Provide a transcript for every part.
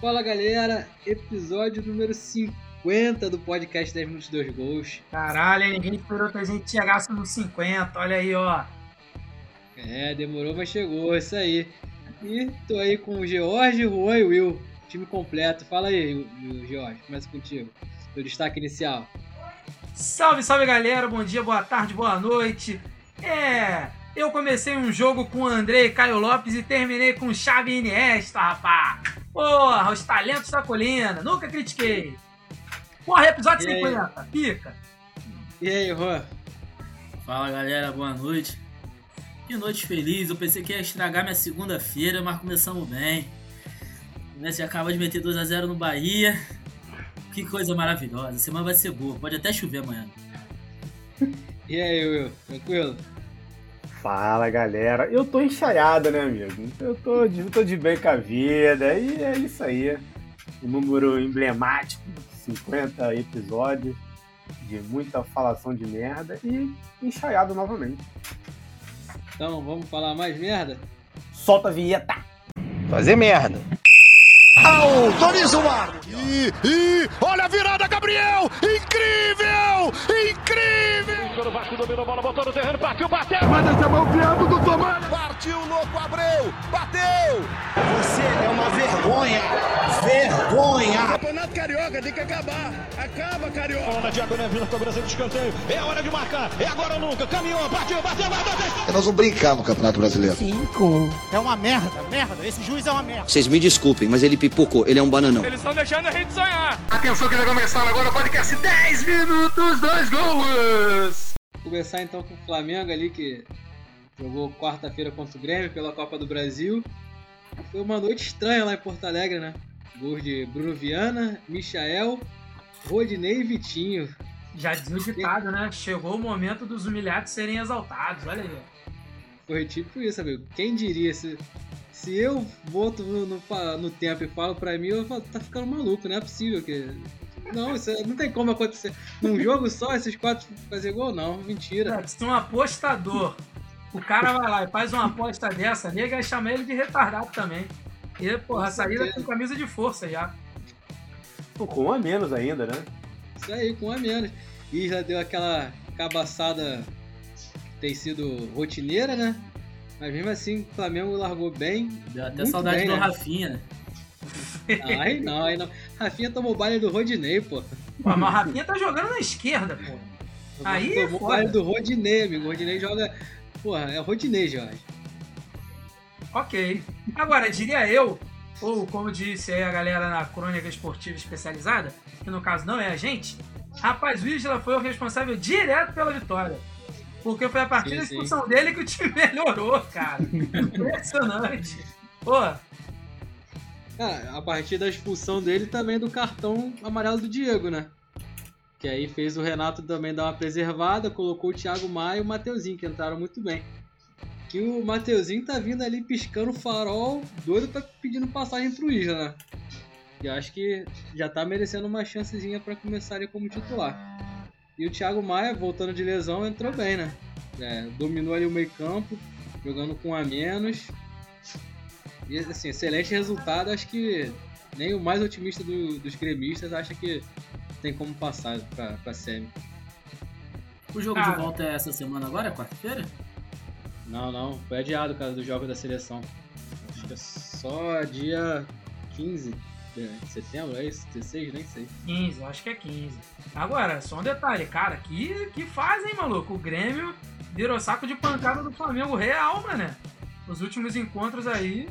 Fala galera, episódio número 50 do podcast 10 Minutos 2 Gols. Caralho, ninguém esperou que a gente chegasse nos 50, olha aí, ó. É, demorou, mas chegou, isso aí. E tô aí com o George, Juan e Will, time completo. Fala aí, George, começa contigo. Teu destaque inicial. Salve, salve galera, bom dia, boa tarde, boa noite. É, eu comecei um jogo com o André e Caio Lopes e terminei com Xavi Iniesta, rapaz. Porra, os talentos da colina, nunca critiquei. Porra, episódio 50, pica. E aí, Juan? Fala galera, boa noite. Que noite feliz, eu pensei que ia estragar minha segunda-feira, mas começamos bem. Você acaba de meter 2x0 no Bahia. Que coisa maravilhosa, a semana vai ser boa, pode até chover amanhã. E aí, Will, tranquilo? Fala galera, eu tô enxaiado, né, amigo? Eu tô de, tô de bem com a vida e é isso aí. Um número emblemático, 50 episódios de muita falação de merda e enxaiado novamente. Então, vamos falar mais merda? Solta a vinheta! Fazer merda! Autoriza o ar! E, e olha a virada, Gabriel! Incrível! Incrível! O Vasco dominou a bola, botou no terreno, partiu, bateu! Manda essa mão piando do Tomás! Partiu, louco, Abreu! Bateu! Você é uma vergonha! Vergonha! Campeonato Carioca tem que acabar! Acaba, Carioca! Bola na diagonal, Vila cobrança de escanteio. É hora de marcar! É agora ou nunca! Caminhou, partiu, bateu, bateu! bateu. Nós vamos brincar no Campeonato Brasileiro. Cinco. É uma merda, merda. Esse juiz é uma merda. Vocês me desculpem, mas ele pipocou. Ele é um bananão. Eles estão deixando a gente sonhar! Atenção que vai começar agora o podcast 10 minutos, dois gols! Começar então com o Flamengo ali, que jogou quarta-feira contra o Grêmio pela Copa do Brasil. Foi uma noite estranha lá em Porto Alegre, né? Gols de Bruno Viana, Michael, Rodinei e Vitinho. Já diz o ditado, né? Chegou o momento dos humilhados serem exaltados, olha aí. Foi tipo isso, amigo. Quem diria se, se eu volto no, no, no tempo e falo pra mim, eu falo, tá ficando maluco, não é possível que. Não, isso não tem como acontecer. Num jogo só, esses quatro fazer gol, não. Mentira. Se um apostador, o cara vai lá e faz uma aposta dessa, nega vai chamar ele de retardado também. E, porra, a saída com camisa de força já. Pô, com um a menos ainda, né? Isso aí, com um a menos. E já deu aquela cabaçada que tem sido rotineira, né? Mas mesmo assim, o Flamengo largou bem. Deu até saudade bem, do né? Rafinha, né? Aí não, aí não. Rafinha tomou baile do Rodinei, pô. Pô, mas o Rafinha tá jogando na esquerda, pô. Aí é tomou foda. baile do Rodinei, amigo. O Rodinei joga. Porra, é o Rodinei, Jorge. Ok. Agora, diria eu, ou como disse aí a galera na crônica esportiva especializada, que no caso não é a gente, rapaz, o Isla foi o responsável direto pela vitória. Porque foi a partir Sim, da sim. expulsão dele que o time melhorou, cara. Impressionante. Pô, Cara, a partir da expulsão dele também do cartão amarelo do Diego, né? Que aí fez o Renato também dar uma preservada, colocou o Thiago Maia e o Mateuzinho, que entraram muito bem. Que o Mateuzinho tá vindo ali piscando o farol, doido pra pedindo passagem pro Isla, né? E acho que já tá merecendo uma chancezinha pra começar ali como titular. E o Thiago Maia, voltando de lesão, entrou bem, né? É, dominou ali o meio campo, jogando com a menos. E assim, excelente resultado. Acho que nem o mais otimista do- dos gremistas acha que tem como passar pra, pra semi. O jogo Cara. de volta é essa semana agora, quarta-feira? Não, não, foi adiado causa do jogo da seleção. Acho que é só dia 15 de setembro, é isso? 16? Nem sei. 15, eu acho que é 15. Agora, só um detalhe, cara, que, que fazem, maluco? O Grêmio virou saco de pancada do Flamengo real, né? Os últimos encontros aí.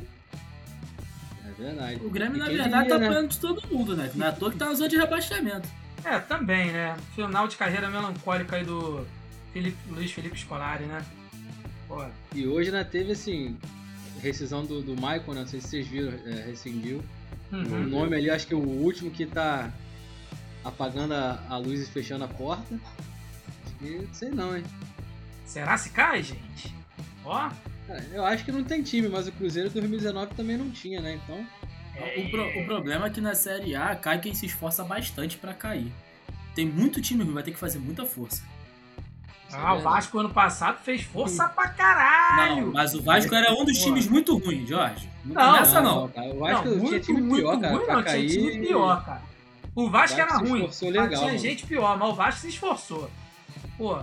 É verdade. O Grêmio, na verdade, diria, tá né? apanhando de todo mundo, né? Não é à toa que tá na zona de rebaixamento. É, também, né? Final de carreira melancólica aí do Felipe- Luiz Felipe Scolari, né? Pô, E hoje né, teve assim, rescisão do, do Michael, né? Não sei se vocês viram, é, rescindiu. O uhum. nome ali, acho que é o último que tá apagando a, a luz e fechando a porta. Acho que sei não, hein? Será se cai, gente? Ó, Cara, eu acho que não tem time, mas o Cruzeiro 2019 também não tinha, né? Então, O, pro- o problema é que na Série A cai quem se esforça bastante pra cair. Tem muito time ruim, vai ter que fazer muita força. Ah, o Vasco ano passado fez força pra caralho. Não, mas o Vasco era um dos times muito ruins, Jorge. Não, Não, essa não. cara, acho que não, tinha muito, time muito pior, cara, ruim, pra não, cair. tinha time pior, cara. O Vasco Vasco era ruim, legal, tinha mano. gente pior, mas o Vasco se esforçou. Pô,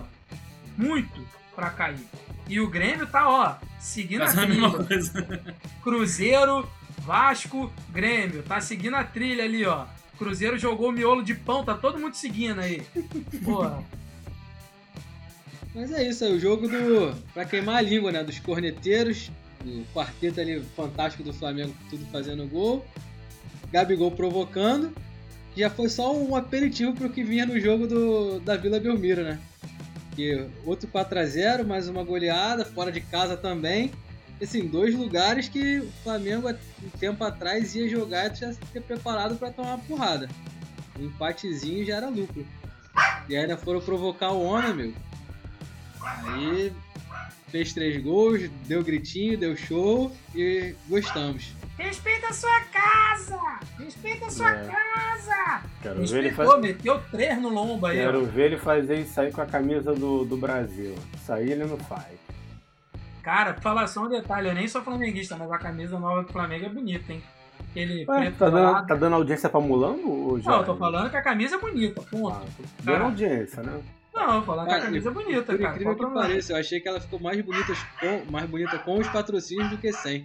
muito pra cair. E o Grêmio tá, ó, seguindo a a mesma coisa. Cruzeiro, Vasco, Grêmio. Tá seguindo a trilha ali, ó. Cruzeiro jogou o miolo de pão, tá todo mundo seguindo aí. Porra. Mas é isso, é o jogo do. pra queimar a língua, né? Dos corneteiros, do quarteto ali fantástico do Flamengo, tudo fazendo gol. Gabigol provocando. Já foi só um aperitivo pro que vinha no jogo do, da Vila Belmiro, né? Que outro 4x0, mais uma goleada, fora de casa também. Assim, dois lugares que o Flamengo, um tempo atrás, ia jogar e já ter preparado para tomar uma porrada. Um empatezinho já era lucro. E ainda foram provocar o homem, meu. Aí fez três gols, deu gritinho, deu show e gostamos. Respeita a sua casa! Respeita a sua É. casa! Quero ver, ele Respeitou, faz... meteu três no lombo aí, ó. Quero ver ele fazer isso aí com a camisa do, do Brasil. Isso aí ele não faz. Cara, falar só um detalhe, eu nem sou flamenguista, mas a camisa nova do Flamengo é bonita, hein? Aquele Ué, preto tá, dando, tá dando audiência pra Mulambo? Ou Não, já? eu tô falando que a camisa é bonita, ponto. Ah, dando Cara. audiência, né? Não, eu tô falando que a camisa é bonita, Por cara. incrível Qual o que pareça, eu achei que ela ficou mais bonita com, mais bonita com os patrocínios do que sem.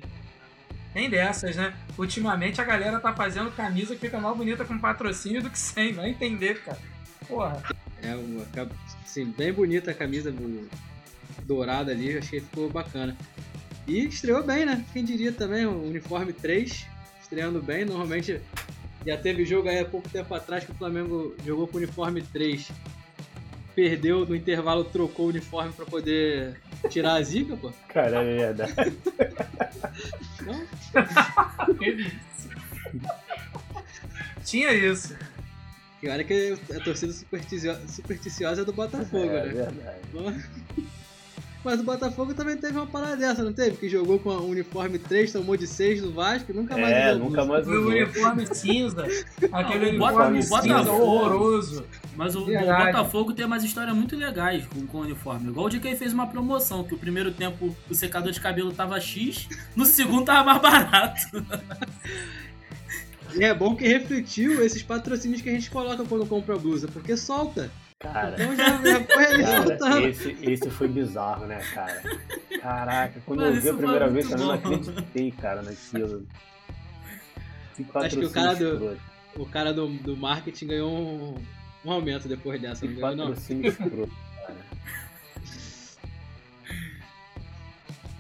Tem dessas, né? Ultimamente a galera tá fazendo camisa que fica mais bonita com patrocínio do que sem, vai entender, cara. Porra. É uma, assim, bem bonita a camisa do- dourada ali, eu achei que ficou bacana. E estreou bem, né? Quem diria também, o uniforme 3, estreando bem. Normalmente já teve jogo aí há pouco tempo atrás que o Flamengo jogou com o uniforme 3. Perdeu no intervalo, trocou o uniforme pra poder tirar a zica, pô. Cara, é verdade. Não? Teve isso. Tinha isso. E olha que a torcida supersticio- supersticiosa é do Botafogo, é né? verdade. Mas o Botafogo também teve uma parada dessa, não teve? Que jogou com o uniforme 3, tomou de 6 do Vasco e nunca mais É, usou nunca mais O usou. uniforme cinza. Aquele Não, o uniforme o cinza Botafogo- horroroso. Mas o, o. Botafogo tem umas histórias muito legais com, com o uniforme. Igual o dia que ele fez uma promoção, que o primeiro tempo o secador de cabelo tava X, no segundo tava mais barato. E é bom que refletiu esses patrocínios que a gente coloca quando compra blusa, porque solta. Cara, Então já, já cara esse, esse foi bizarro, né, cara? Caraca, quando Mano, eu vi a primeira vez, eu não acreditei, cara, naquilo. Acho que o cara do-. O cara do, do marketing ganhou um, um aumento depois dessa, não ganhou não. escroto.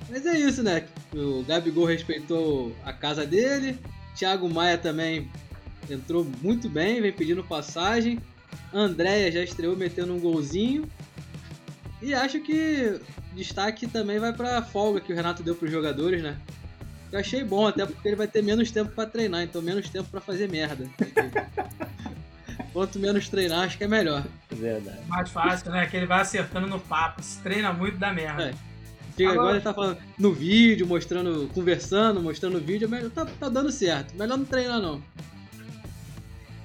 Mas é isso, né? O Gabigol respeitou a casa dele. Thiago Maia também entrou muito bem, vem pedindo passagem. Andréia já estreou metendo um golzinho. E acho que destaque também vai pra folga que o Renato deu pros jogadores, né? Eu achei bom, até porque ele vai ter menos tempo pra treinar, então menos tempo pra fazer merda. Quanto menos treinar, acho que é melhor. Verdade. Mais fácil, né? Que ele vai acertando no papo. Se treina muito, dá merda. É. Agora- agora ele tá falando no vídeo, mostrando, conversando, mostrando o vídeo, mas tá, tá dando certo. Melhor não treinar não.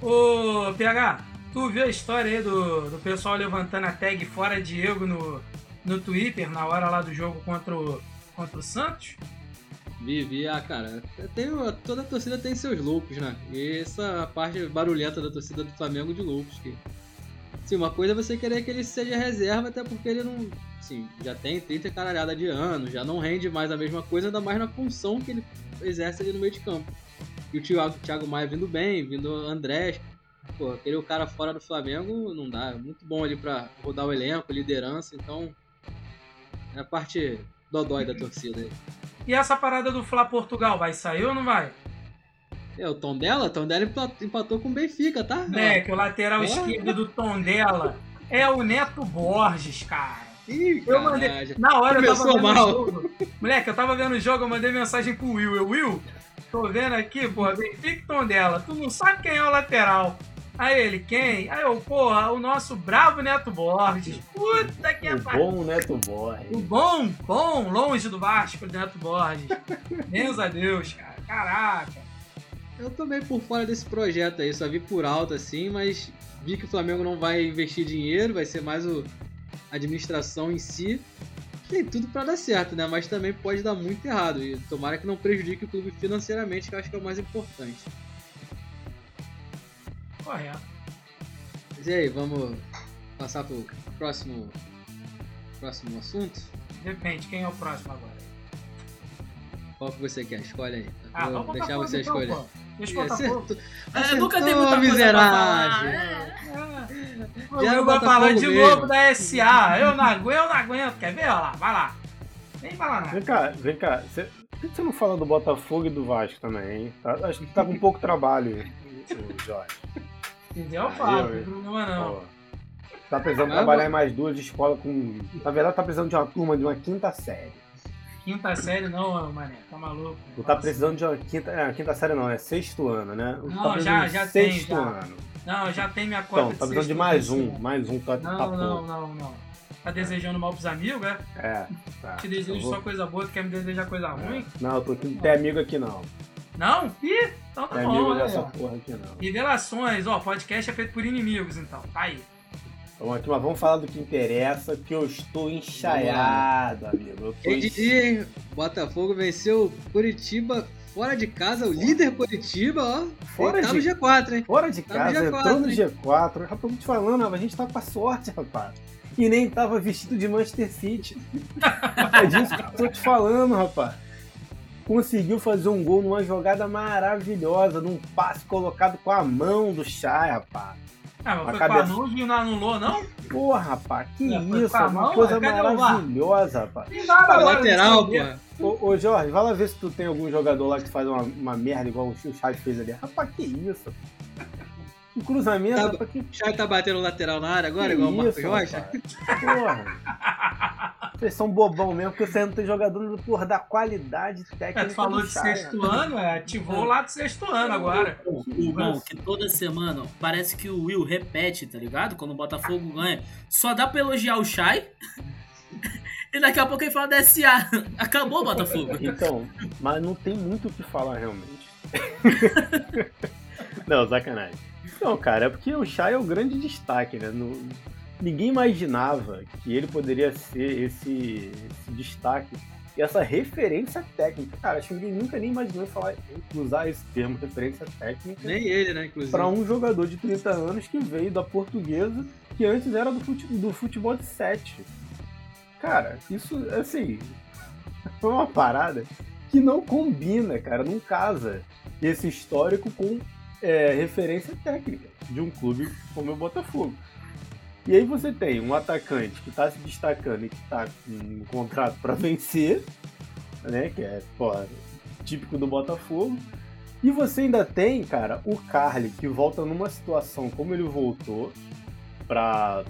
Ô, PH, tu viu a história aí do, do pessoal levantando a tag fora Diego no, no Twitter na hora lá do jogo contra o, contra o Santos? Vi, vi, ah, cara, tenho, toda a torcida tem seus loucos, né? E essa parte barulhenta da torcida do Flamengo de loucos. Que, sim, uma coisa é você querer que ele seja reserva, até porque ele não. Assim, já tem 30 caralhada de anos, já não rende mais a mesma coisa, ainda mais na função que ele exerce ali no meio de campo. E o Thiago, Thiago Maia vindo bem, vindo Andrés. Pô, querer o cara fora do Flamengo não dá. É muito bom ali pra rodar o elenco, liderança, então. É a parte dodói da torcida aí. E essa parada do Fla Portugal, vai sair ou não vai? É, o tom dela, o tom dela empa- empatou com o Benfica, tá? Né, que o lateral Ó. esquerdo do Tondela é o Neto Borges, cara. Ih, Eu mandei. Na hora eu tava Começou vendo mal. o jogo. Moleque, eu tava vendo o jogo, eu mandei mensagem pro Will. Eu, Will, tô vendo aqui, porra, Benfica e Tondela. Tu não sabe quem é o lateral. Aí ele, quem? Aí eu, porra, o nosso bravo Neto Borges. Puta que O pariu. bom Neto Borges. O bom, bom, longe do Vasco, Neto Borges. Deus a Deus, cara. Caraca. Eu tô meio por fora desse projeto aí, só vi por alto assim, mas vi que o Flamengo não vai investir dinheiro, vai ser mais o, administração em si tem tudo pra dar certo, né? Mas também pode dar muito errado. E tomara que não prejudique o clube financeiramente, que eu acho que é o mais importante. Correto. Mas e aí, vamos passar pro próximo, próximo assunto? Depende, quem é o próximo agora? Qual que você quer? Escolhe aí. Ah, Vou vamos deixar você então, escolher. pô. Deixa Botafogo. acertou. É, nunca tem muita coisa pra miserável. falar. É. O Já vai falar de mesmo. novo da SA. Eu não aguento, eu não aguento. Quer ver? Olha lá, vai lá. Nem fala nada. Vem cá, vem cá. Você, por que você não fala do Botafogo e do Vasco também, hein? Tá- acho que tá com pouco trabalho, o Jorge. Entendeu? Eu falo, não tem hein? problema não. Pô, Tá precisando Mas trabalhar eu em mais duas escolas com. Na verdade, tá precisando de uma turma de uma quinta série. Quinta série não, mané. Tá maluco. Tu tá precisando de uma quinta. É, quinta série não, é sexto ano, né? Tu Não, tá já- de já tem, sexto já. ano. Não, já tem minha cota Então, tá precisando de mais um. Mais um, tá, tá Não, não, não, não. Tá desejando mal pros amigos, é? É, tá. Te desejo vou- só coisa boa, tu quer me desejar coisa ruim? Não, eu tô aqui, não tem amigo aqui não. Não? Ih, então tá Tem bom, amigo olha dessa aí, ó. porra aqui não. Revelações, ó, podcast é feito por inimigos, então. Tá aí. Vamos aqui, mas vamos falar do que interessa, que eu estou enxaiado, amigo. Eu tô diria, hein? Botafogo venceu Curitiba fora de casa, o líder Curitiba, ó. Fora Ele tá de- no G4, hein? Fora de Tá no casa, G4, entrou no hein? G4. Rapaz, eu te falando, a gente tá com a sorte, rapaz. E nem tava vestido de Manchester City. é disso que eu tô te falando, rapaz. Conseguiu fazer um gol numa jogada maravilhosa, num passe colocado com a mão do Chay, rapaz. Ah, mas A foi cabeça- com a mão e não anulou, não? Porra, rapaz, que É, isso, a uma mão, coisa maravilhosa, rapaz. Nada Pô, agora, lateral, pô. Ô, ô, Jorge, vai lá ver se tu tem algum jogador lá que faz uma, uma merda igual o Chay fez ali. Rapaz, que isso? Cruzamento, Tá- rapaz, que O Chay tá batendo lateral na área agora, Que igual o Marcos isso, Rocha? Porra. Vocês são bobão mesmo, porque você não tem jogador porra, da qualidade É, técnica tu falou de Chay, sexto ano, é, ativou lá do sexto ano agora. O o bom é que toda semana parece que o Will repete, tá ligado? Quando o Botafogo ganha. Só dá pra elogiar o Shai. e daqui a pouco ele fala da SA. Acabou o Botafogo. Então, mas não tem muito o que falar realmente. não, sacanagem. Não, cara, é porque o Chay é o grande destaque, né? No- Ninguém imaginava que ele poderia ser esse, esse destaque e essa referência técnica. Cara, acho que ninguém nunca nem imaginou falar, usar esse termo, referência técnica. Nem ele, né, inclusive. para um jogador de 30 anos que veio da portuguesa, que antes era do, fute- do futebol de 7. Cara, isso, assim, foi uma parada que não combina, cara, não casa esse histórico com é, referência técnica de um clube como o Botafogo. E aí você tem um atacante que tá se destacando e que tá com um contrato para vencer, né, que é, pô, típico do Botafogo, e você ainda tem, cara, o Carly que volta numa situação como ele voltou pra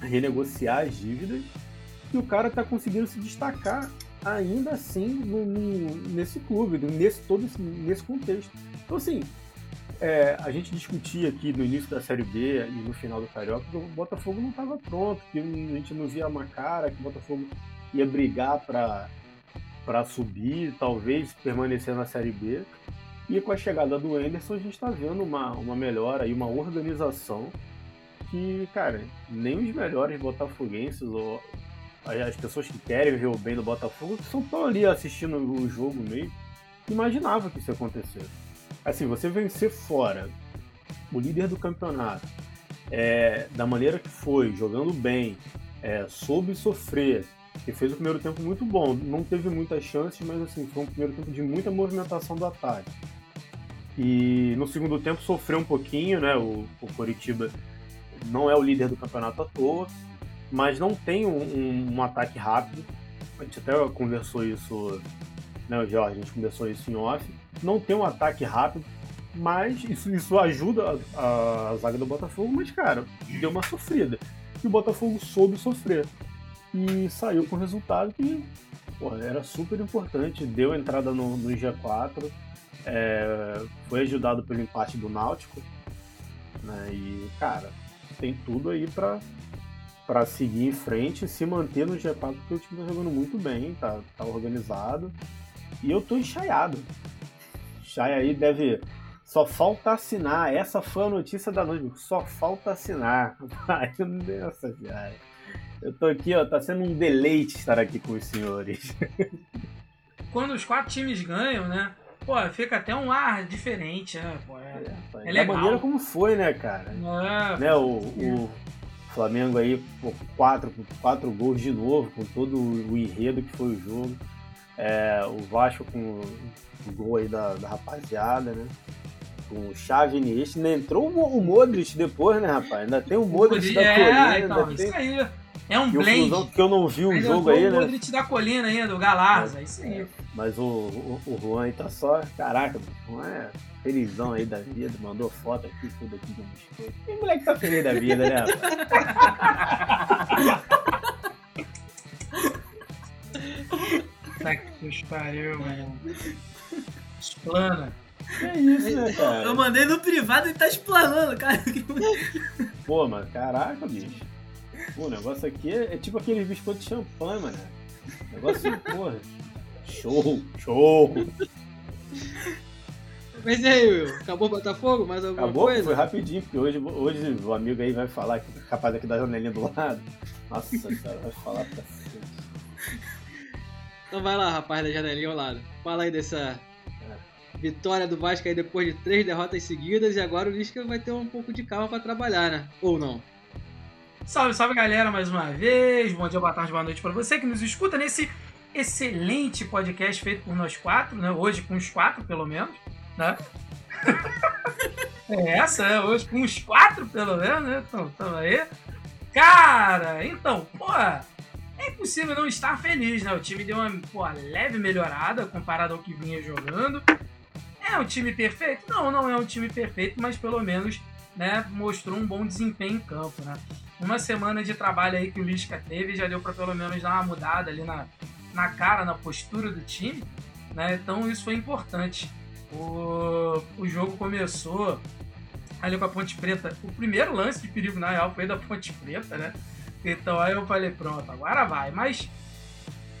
renegociar as dívidas e o cara tá conseguindo se destacar ainda assim no- no- nesse clube, nesse todo esse, nesse contexto. Então assim, é, a gente discutia aqui no início da Série B e no final do Carioca que o Botafogo não estava pronto, que a gente não via uma cara, que o Botafogo ia brigar para subir, talvez permanecer na Série B. E com a chegada do Anderson, a gente está vendo uma, uma melhora e uma organização que, cara, nem os melhores botafoguenses ou as pessoas que querem ver o bem do Botafogo, que estão ali assistindo o jogo meio, imaginavam que isso ia acontecer. Assim, você vencer fora o líder do campeonato, é, da maneira que foi, jogando bem, é, soube sofrer, que fez o primeiro tempo muito bom. Não teve muitas chances, mas assim, foi um primeiro tempo de muita movimentação do ataque. E no segundo tempo sofreu um pouquinho, né? O, o Coritiba não é o líder do campeonato à toa, mas não tem um, um- um ataque rápido. A gente até conversou isso, né, Jorge? A gente conversou isso em off. Não tem um ataque rápido, mas isso, isso ajuda a, a zaga do Botafogo, mas, cara, deu uma sofrida. E o Botafogo soube sofrer e saiu com resultado que pô, era super importante. Deu entrada no, no G4, é, foi ajudado pelo empate do Náutico. Né, e, cara, tem tudo aí pra, pra seguir em frente e se manter no G4, porque o time tá jogando muito bem, tá, tá organizado. E eu tô enxaiado. Chay aí deve. Só falta assinar. Essa foi a notícia da noite. Só falta assinar. Ai, Nossa, viagem. Eu tô aqui, ó, tá sendo um deleite estar aqui com os senhores. Quando os quatro times ganham, né? Pô, fica até um ar diferente, né? Pô, é, é, da legal. maneira como foi, né, cara? É, Né, o, o Flamengo aí, pô, quatro, quatro gols de novo, com todo o enredo que foi o jogo. É, o Vasco com o gol aí da, da rapaziada, né? Com o Xavi Iniesta. Ainda entrou o o Modric depois, né, rapaz? Ainda tem o Modric da é, colina, então, ainda tem... isso aí. É um E o blend. Que eu não vi o Ainda jogo aí, o né? Modric da colina ainda, do Galarza, isso aí. Mas o, o, o Juan aí tá só. Caraca, o Juan é felizão aí da vida, mandou foto aqui, tudo aqui do biscoito. E o moleque tá feliz da vida, né, rapaz? Tá que pariu, mano. Explana. É isso, né, cara? Eu mandei no privado e tá explanando, cara. Pô, mano, caraca, bicho. Pô, o negócio aqui é, é tipo aqueles biscoitos de champanhe, mano. Negócio, porra. Show, show. Mas e aí, Will? Acabou o Botafogo? Mais alguma Acabou? coisa? Foi rapidinho, porque hoje, hoje o amigo aí vai falar, rapaz aqui da janelinha do lado. Nossa, cara, vai falar pra cacete. Então vai lá, rapaz da janelinha ao lado. Fala aí dessa vitória do Vasco aí depois de três derrotas seguidas e agora o Lisca vai ter um pouco de calma pra trabalhar, né? Ou não? Salve, salve galera, mais uma vez. Bom dia, boa tarde, boa noite pra você que nos escuta nesse excelente podcast feito por nós quatro, né? Hoje com os quatro, pelo menos, né? é essa, né? Hoje com os quatro, pelo menos, né? Então, tamo aí. Cara, então, pô, é impossível não estar feliz, né? O time deu uma pô, leve melhorada comparado ao que vinha jogando. É um time perfeito? Não, não é um time perfeito, mas pelo menos né, mostrou um bom desempenho em campo, né? Uma semana de trabalho aí que o Lisca teve já deu para pelo menos dar uma mudada ali na, na cara, na postura do time, né? Então isso foi importante. O, o jogo começou ali com a Ponte Preta. O primeiro lance de perigo, na real, foi da Ponte Preta, né? Então aí eu falei, pronto, agora vai. Mas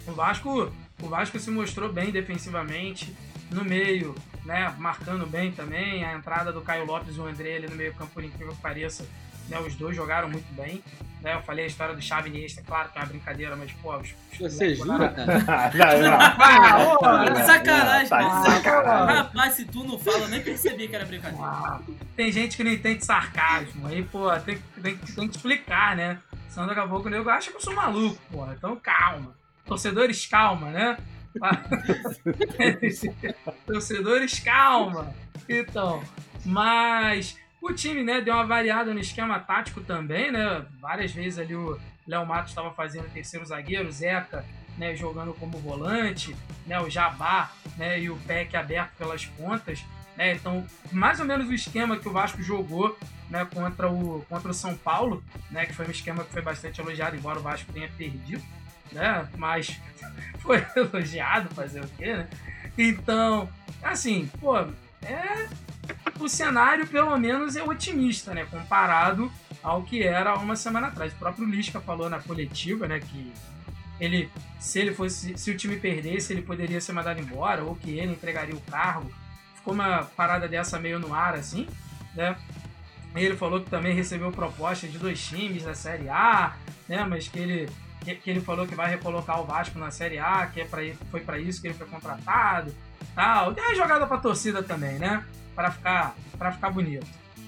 o Vasco, o Vasco se mostrou bem defensivamente, no meio, né? Marcando bem também. A entrada do Caio Lopes e o André ali no meio campo, por incrível que pareça, né? Os dois jogaram muito bem. Né? Eu falei a história do Xavi Iniesta, claro que é uma brincadeira, mas, pô... Os, os Você jura, cara? não, não. Ah, Sacanagem, de sacanagem. Rapaz, se tu não fala, eu nem percebi que era brincadeira. Ah, tem gente que não entende sarcasmo. Aí, pô, tem, tem, tem que explicar, né? Senão daqui a pouco o nego acha que eu sou maluco, porra. Então calma. Torcedores, calma, né? Torcedores, calma. Então, mas o time, né, deu uma variada no esquema tático também, né? Várias vezes ali o Léo Matos estava fazendo terceiro zagueiro, o Zeca, né, jogando como volante, né, o Jabá, né, e o Peck aberto pelas pontas, né? Então, mais ou menos o esquema que o Vasco jogou, né, contra o contra o São Paulo, né, que foi um esquema que foi bastante elogiado, embora o Vasco tenha perdido, né? Mas foi elogiado, fazer o quê, né? Então, assim, pô, é o cenário pelo menos é otimista, né, comparado ao que era uma semana atrás. O próprio Lisca falou na coletiva, né, que ele, se ele fosse, se o time perdesse, ele poderia ser mandado embora ou que ele entregaria o cargo. Ficou uma parada dessa meio no ar, assim, né? Ele falou que também recebeu proposta de dois times da Série A, né? Mas que ele, que, que ele falou que vai recolocar o Vasco na Série A, que é pra, foi para isso que ele foi contratado, tal. Deu uma jogada pra torcida também, né? Para ficar, para ficar bonito.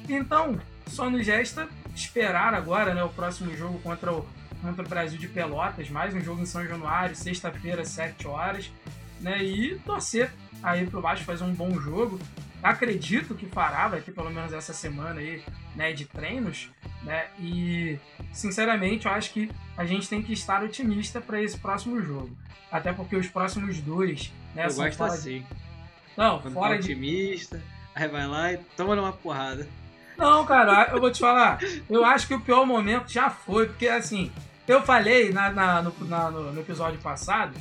Então, só nos resta esperar agora, né? O próximo jogo contra o, contra o Brasil de Pelotas, mais um jogo em São Januário, sexta-feira, 7 horas, né? E torcer aí pro Vasco fazer um bom jogo. Acredito que fará, vai ter pelo menos essa semana aí, né, de treinos, né? E sinceramente, eu acho que a gente tem que estar otimista para esse próximo jogo. Até porque os próximos dois, né, Eu são gosto fora de... assim. Não, Quando fora tá de otimista, aí vai lá e toma uma porrada. Não, cara, eu vou te falar. Eu acho que o pior momento já foi, porque assim, eu falei na, na- no, na- no episódio passado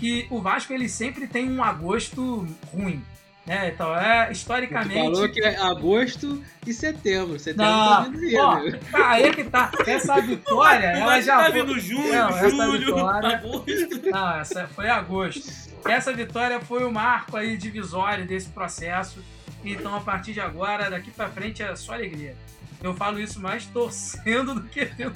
que o Vasco ele sempre tem um agosto ruim. Né? Então, é Tu historicamente. falou que é agosto e setembro. Setembro Não, tá vindo aí, ó, tá, aí que tá. Essa vitória, O ela já tá foi. vindo junho, Não, essa julho, vitória- agosto. Não, essa foi agosto. Essa vitória foi o marco aí divisório desse processo. Então, a partir de agora, daqui pra frente é só alegria. Eu falo isso mais torcendo do que tendo,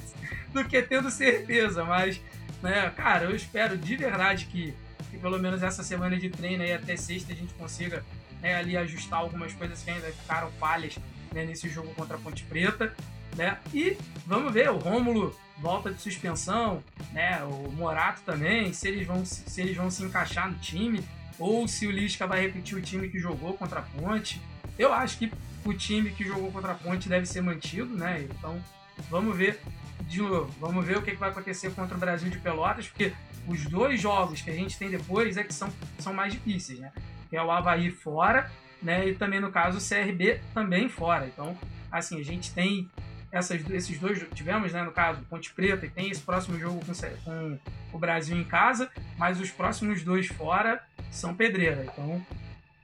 do que tendo certeza, mas, né, cara, eu espero de verdade que, que pelo menos essa semana de treino aí até sexta a gente consiga né, ali ajustar algumas coisas que ainda ficaram falhas né, nesse jogo contra a Ponte Preta, né? E vamos ver, o Rômulo volta de suspensão, né? O Morato também, se eles vão se eles vão se encaixar no time ou se o Lisca vai repetir o time que jogou contra a Ponte. Eu acho que o time que jogou contra a Ponte deve ser mantido, né? Então, vamos ver de novo, vamos ver o que vai acontecer contra o Brasil de Pelotas, porque os dois jogos que a gente tem depois é que são, são mais difíceis, né? Que é o Havaí fora, né? E também, no caso, o CRB também fora. Então, assim, a gente tem essas, esses dois, tivemos, né, no caso, Ponte Preta, e tem esse próximo jogo com, com o Brasil em casa, mas os próximos dois fora são pedreira. Então,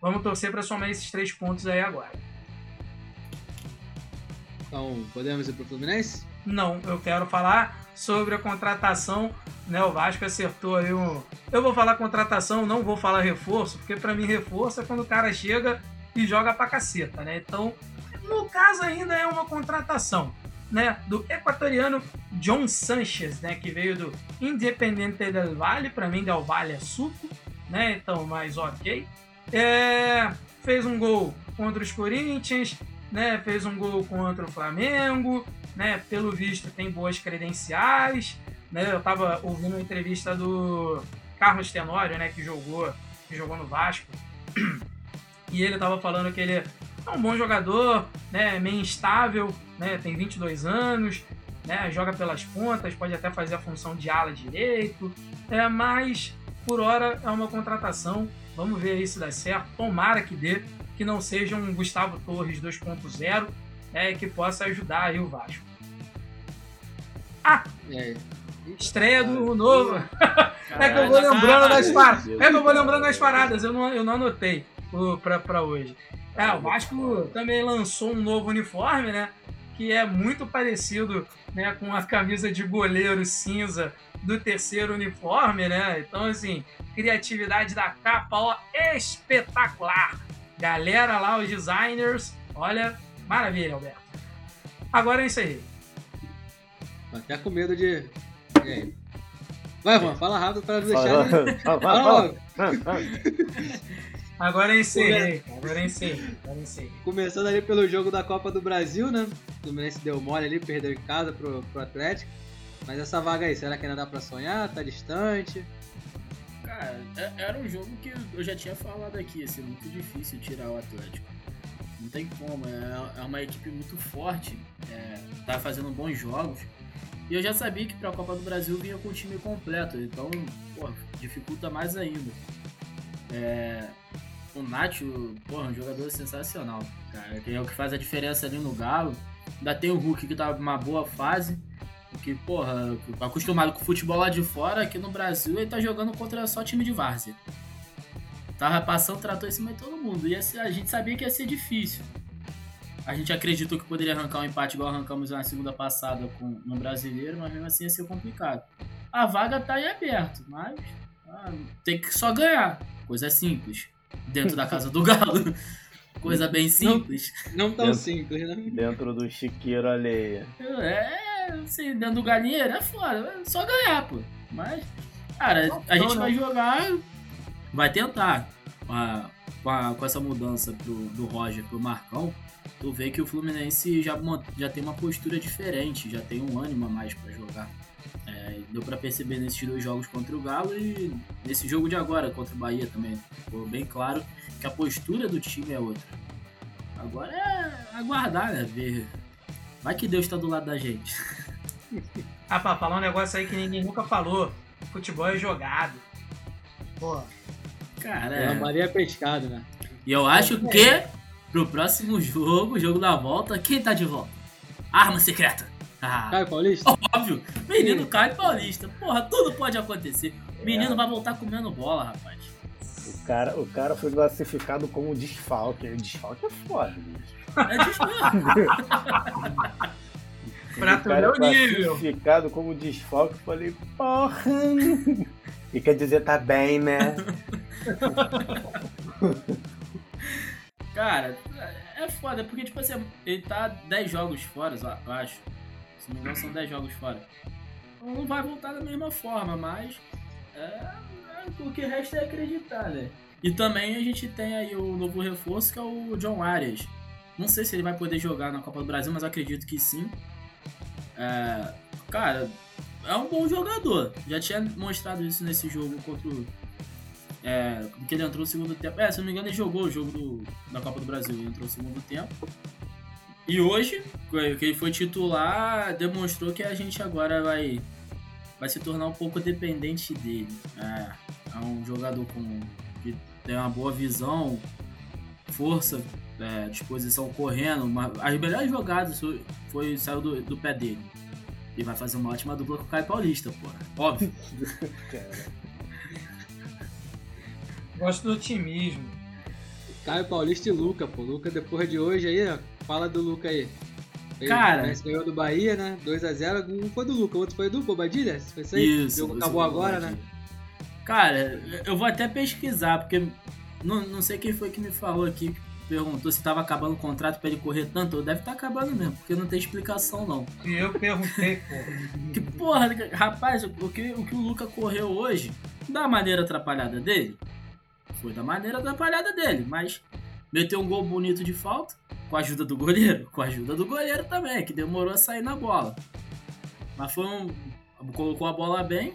vamos torcer para somar esses três pontos aí agora. Então, podemos ir pro Fluminense? Não, eu quero falar sobre a contratação. Né, o Vasco acertou aí um. Eu vou falar contratação, não vou falar reforço, porque para mim reforço é quando o cara chega e joga pra caceta, né? Então, no caso ainda é uma contratação, né, do equatoriano John Sanchez, né, que veio do Independiente del Valle, para mim del Valle é suco, né? Então, mas ok. É, fez um gol contra os Corinthians, né? Fez um gol contra o Flamengo, né? Pelo visto tem boas credenciais, né? Eu estava ouvindo uma entrevista do Carlos Tenório, né? Que jogou, que jogou no Vasco, e ele estava falando que ele é um bom jogador, né? Meio instável, né? Tem 22 anos, né? Joga pelas pontas, pode até fazer a função de ala direito, é, mas por hora é uma contratação. Vamos ver aí se dá certo. Tomara que dê, que não seja um Gustavo Torres 2.0, né, que possa ajudar aí o Vasco. Ah! É. Estreia do novo. é que eu vou lembrando das paradas. É que eu vou lembrando das paradas, eu não, eu não anotei pra, pra hoje. É, o Vasco também lançou um novo uniforme, né? Que é muito parecido né, com a camisa de goleiro cinza do terceiro uniforme, né? Então, assim, criatividade da capa, ó, espetacular. Galera lá, os designers, olha, maravilha, Alberto. Agora é isso aí. Tô até com medo de. E aí? Vai, Juan, fala rápido para não deixar. Fala, fala, fala. Agora encerrei, agora encerrei, agora encerrei. Começando ali pelo jogo da Copa do Brasil, né? O Fluminense deu mole ali, perdeu em casa pro, pro Atlético. Mas essa vaga aí, será que ainda dá pra sonhar? Tá distante? Cara, é, era um jogo que eu já tinha falado aqui, ia ser muito difícil tirar o Atlético. Não tem como, é, é uma equipe muito forte, é, tá fazendo bons jogos. E eu já sabia que pra Copa do Brasil vinha com o time completo, então, pô, dificulta mais ainda. É, o Nacho, porra, um jogador sensacional, cara, que é o que faz a diferença ali no Galo. Ainda tem o Hulk que tá numa boa fase. Porque, porra, acostumado com futebol lá de fora, aqui no Brasil ele tá jogando contra só time de várzea. Tava passando tratou em cima de todo mundo. E a gente sabia que ia ser difícil. A gente acreditou que poderia arrancar um empate igual arrancamos na segunda passada com, no brasileiro, mas mesmo assim ia ser complicado. A vaga tá aí aberto, mas ah, tem que só ganhar. Coisa simples. Dentro da casa do Galo. Coisa bem simples. Não, não tão dentro, simples, né? Dentro do chiqueiro alheia. É, assim, dentro do galinheiro é foda. É só ganhar, pô. Mas, cara, a gente vai jogar, vai tentar. Com, a, com, a, com essa mudança pro, do Roger pro Marcão, tu vê que o Fluminense já, já tem uma postura diferente, já tem um ânimo a mais para jogar. É, deu para perceber nesses dois jogos contra o Galo e nesse jogo de agora contra o Bahia também. Ficou bem claro que a postura do time é outra. Agora é aguardar, né? Ver Vai que Deus tá do lado da gente. ah, pra falar um negócio aí que ninguém nunca falou. Futebol é jogado. Pô. Cara, é. Maria pescado, né? E eu acho é. que pro próximo jogo, jogo da volta, quem tá de volta? Arma secreta. Ah. Caio Paulista? Óbvio. Menino Sim. Caio Paulista. Porra, tudo pode acontecer. O menino é. vai voltar comendo bola, rapaz. O cara, o cara foi classificado como desfalque. Desfalque é foda, bicho. É pra tu ver o nível. Classificado como desfalque, falei, porra. E quer dizer, tá bem, né? Cara, é foda, porque, tipo assim, ele tá 10 jogos fora, eu acho. Se não me engano, são 10 jogos fora. Então não vai voltar da mesma forma, mas. É, é, o que resta é acreditar, né? E também a gente tem aí o novo reforço que é o John Arias. Não sei se ele vai poder jogar na Copa do Brasil, mas acredito que sim. É, cara, é um bom jogador. Já tinha mostrado isso nesse jogo contra o. É, que ele entrou no segundo tempo. É, se não me engano, ele jogou o jogo do, da Copa do Brasil. Ele entrou no segundo tempo. E hoje, que ele foi titular, demonstrou que a gente agora vai, vai se tornar um pouco dependente dele. É, é um jogador com, que tem uma boa visão, força, é, disposição correndo. Uma, as melhores jogadas foi, foi saiu do, do pé dele. E vai fazer uma ótima dupla com o Caio Paulista, pô. Óbvio. Gosto do otimismo. Caio Paulista e Luca, pô. Luca, depois de hoje aí, ó. Fala do Luca aí. Ele Cara. ganhou do Bahia, né? 2x0. Um foi do Luca, o outro foi do Bobadilha? Foi isso aí? Isso. O jogo isso, acabou agora, né? Cara, eu vou até pesquisar, porque não, não sei quem foi que me falou aqui, perguntou se tava acabando o contrato pra ele correr tanto. Deve estar tá acabando mesmo, porque não tem explicação não. E eu perguntei, porra. Que porra, rapaz, o que, o que o Luca correu hoje, da maneira atrapalhada dele, foi da maneira atrapalhada dele, mas meteu um gol bonito de falta, com a ajuda do goleiro, com a ajuda do goleiro também, que demorou a sair na bola. Mas foi um. colocou a bola bem.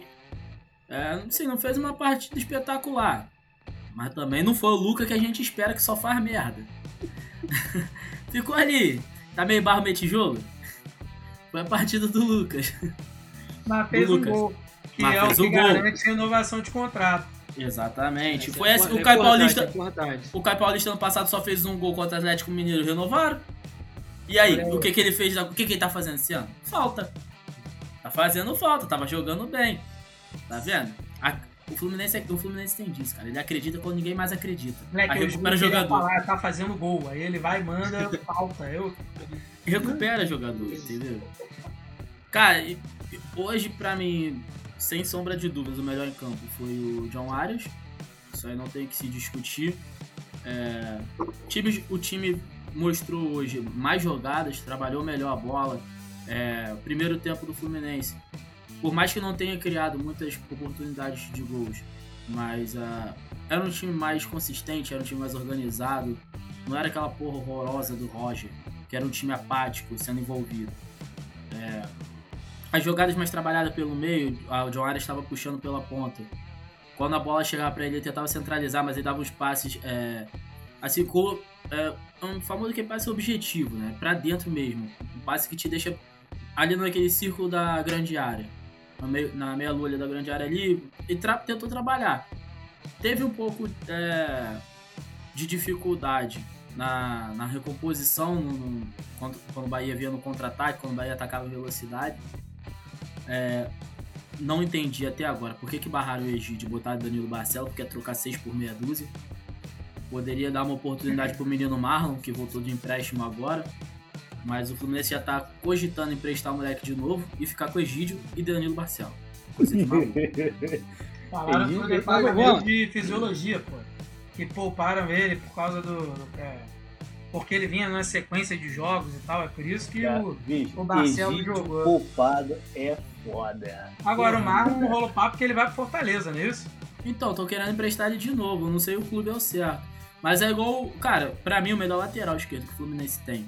É, assim, não fez uma partida espetacular. Mas também não foi o Luca que a gente espera que só faz merda. Ficou ali. Tá meio barro meio tijolo? Foi a partida do Lucas. Mas fez Do um Lucas. gol. Que Mas é o que gol. garante renovação de contrato. Exatamente. Foi É esse, importante, o Caio é Paulista. O Caio Paulista ano passado só fez um gol contra o Atlético Mineiro renovaram. E aí, aí. o que, que ele fez? O que, que ele tá fazendo esse ano? Falta. Tá fazendo falta, tava jogando bem. Tá vendo? A- o, Fluminense, o Fluminense tem disso, cara. Ele acredita quando ninguém mais acredita. Moleque, aí eu recupera ia jogador. Falar, tá fazendo gol. Aí ele vai e manda falta. Eu, Recupera jogador, entendeu? Cara, hoje pra mim, sem sombra de dúvidas, o melhor em campo foi o John Arias. Isso aí não tem que se discutir. É, o, time, o time mostrou hoje mais jogadas, trabalhou melhor a bola. É, o primeiro tempo do Fluminense, por mais que não tenha criado muitas oportunidades de gols, mas ah, era um time mais consistente, era um time mais organizado. Não era aquela porra horrorosa do Roger, que era um time apático, sendo envolvido. É, as jogadas mais trabalhadas pelo meio, o John Arias estava puxando pela ponta. Quando a bola chegava para ele, ele tentava centralizar, mas ele dava uns passes. É, assim, com, é, um famoso que é passe objetivo, né? Pra dentro mesmo. Um passe que te deixa ali naquele círculo da grande área. Na, meio, na meia lua da grande área ali. E tra tentou trabalhar. Teve um pouco é, de dificuldade na, na recomposição no, no- quando, quando o Bahia vinha no contra-ataque, quando o Bahia atacava velocidade. É, não entendi até agora por que, que barraram o Egídio e botaram o Danilo Barcelo, porque é trocar seis por meia dúzia. Poderia dar uma oportunidade pro menino Marlon, que voltou de empréstimo agora. Mas o Fluminense já tá cogitando emprestar o moleque de novo e ficar com o Egídio e Danilo Barcelo. Coisa de maluco. falaram Ele- que pagou. de fisiologia, pô. Que pouparam ele por causa do. do- é, porque ele vinha numa sequência de jogos e tal. É por isso que o. Bicho, o Marcelo Egídio jogou. poupado é foda. Agora o Marlon não rolou papo que ele vai pro Fortaleza, não é isso? Então, tô querendo emprestar ele de novo. Não sei o clube ao certo. Mas é igual. Cara, pra mim, o melhor lateral esquerdo que o Fluminense tem.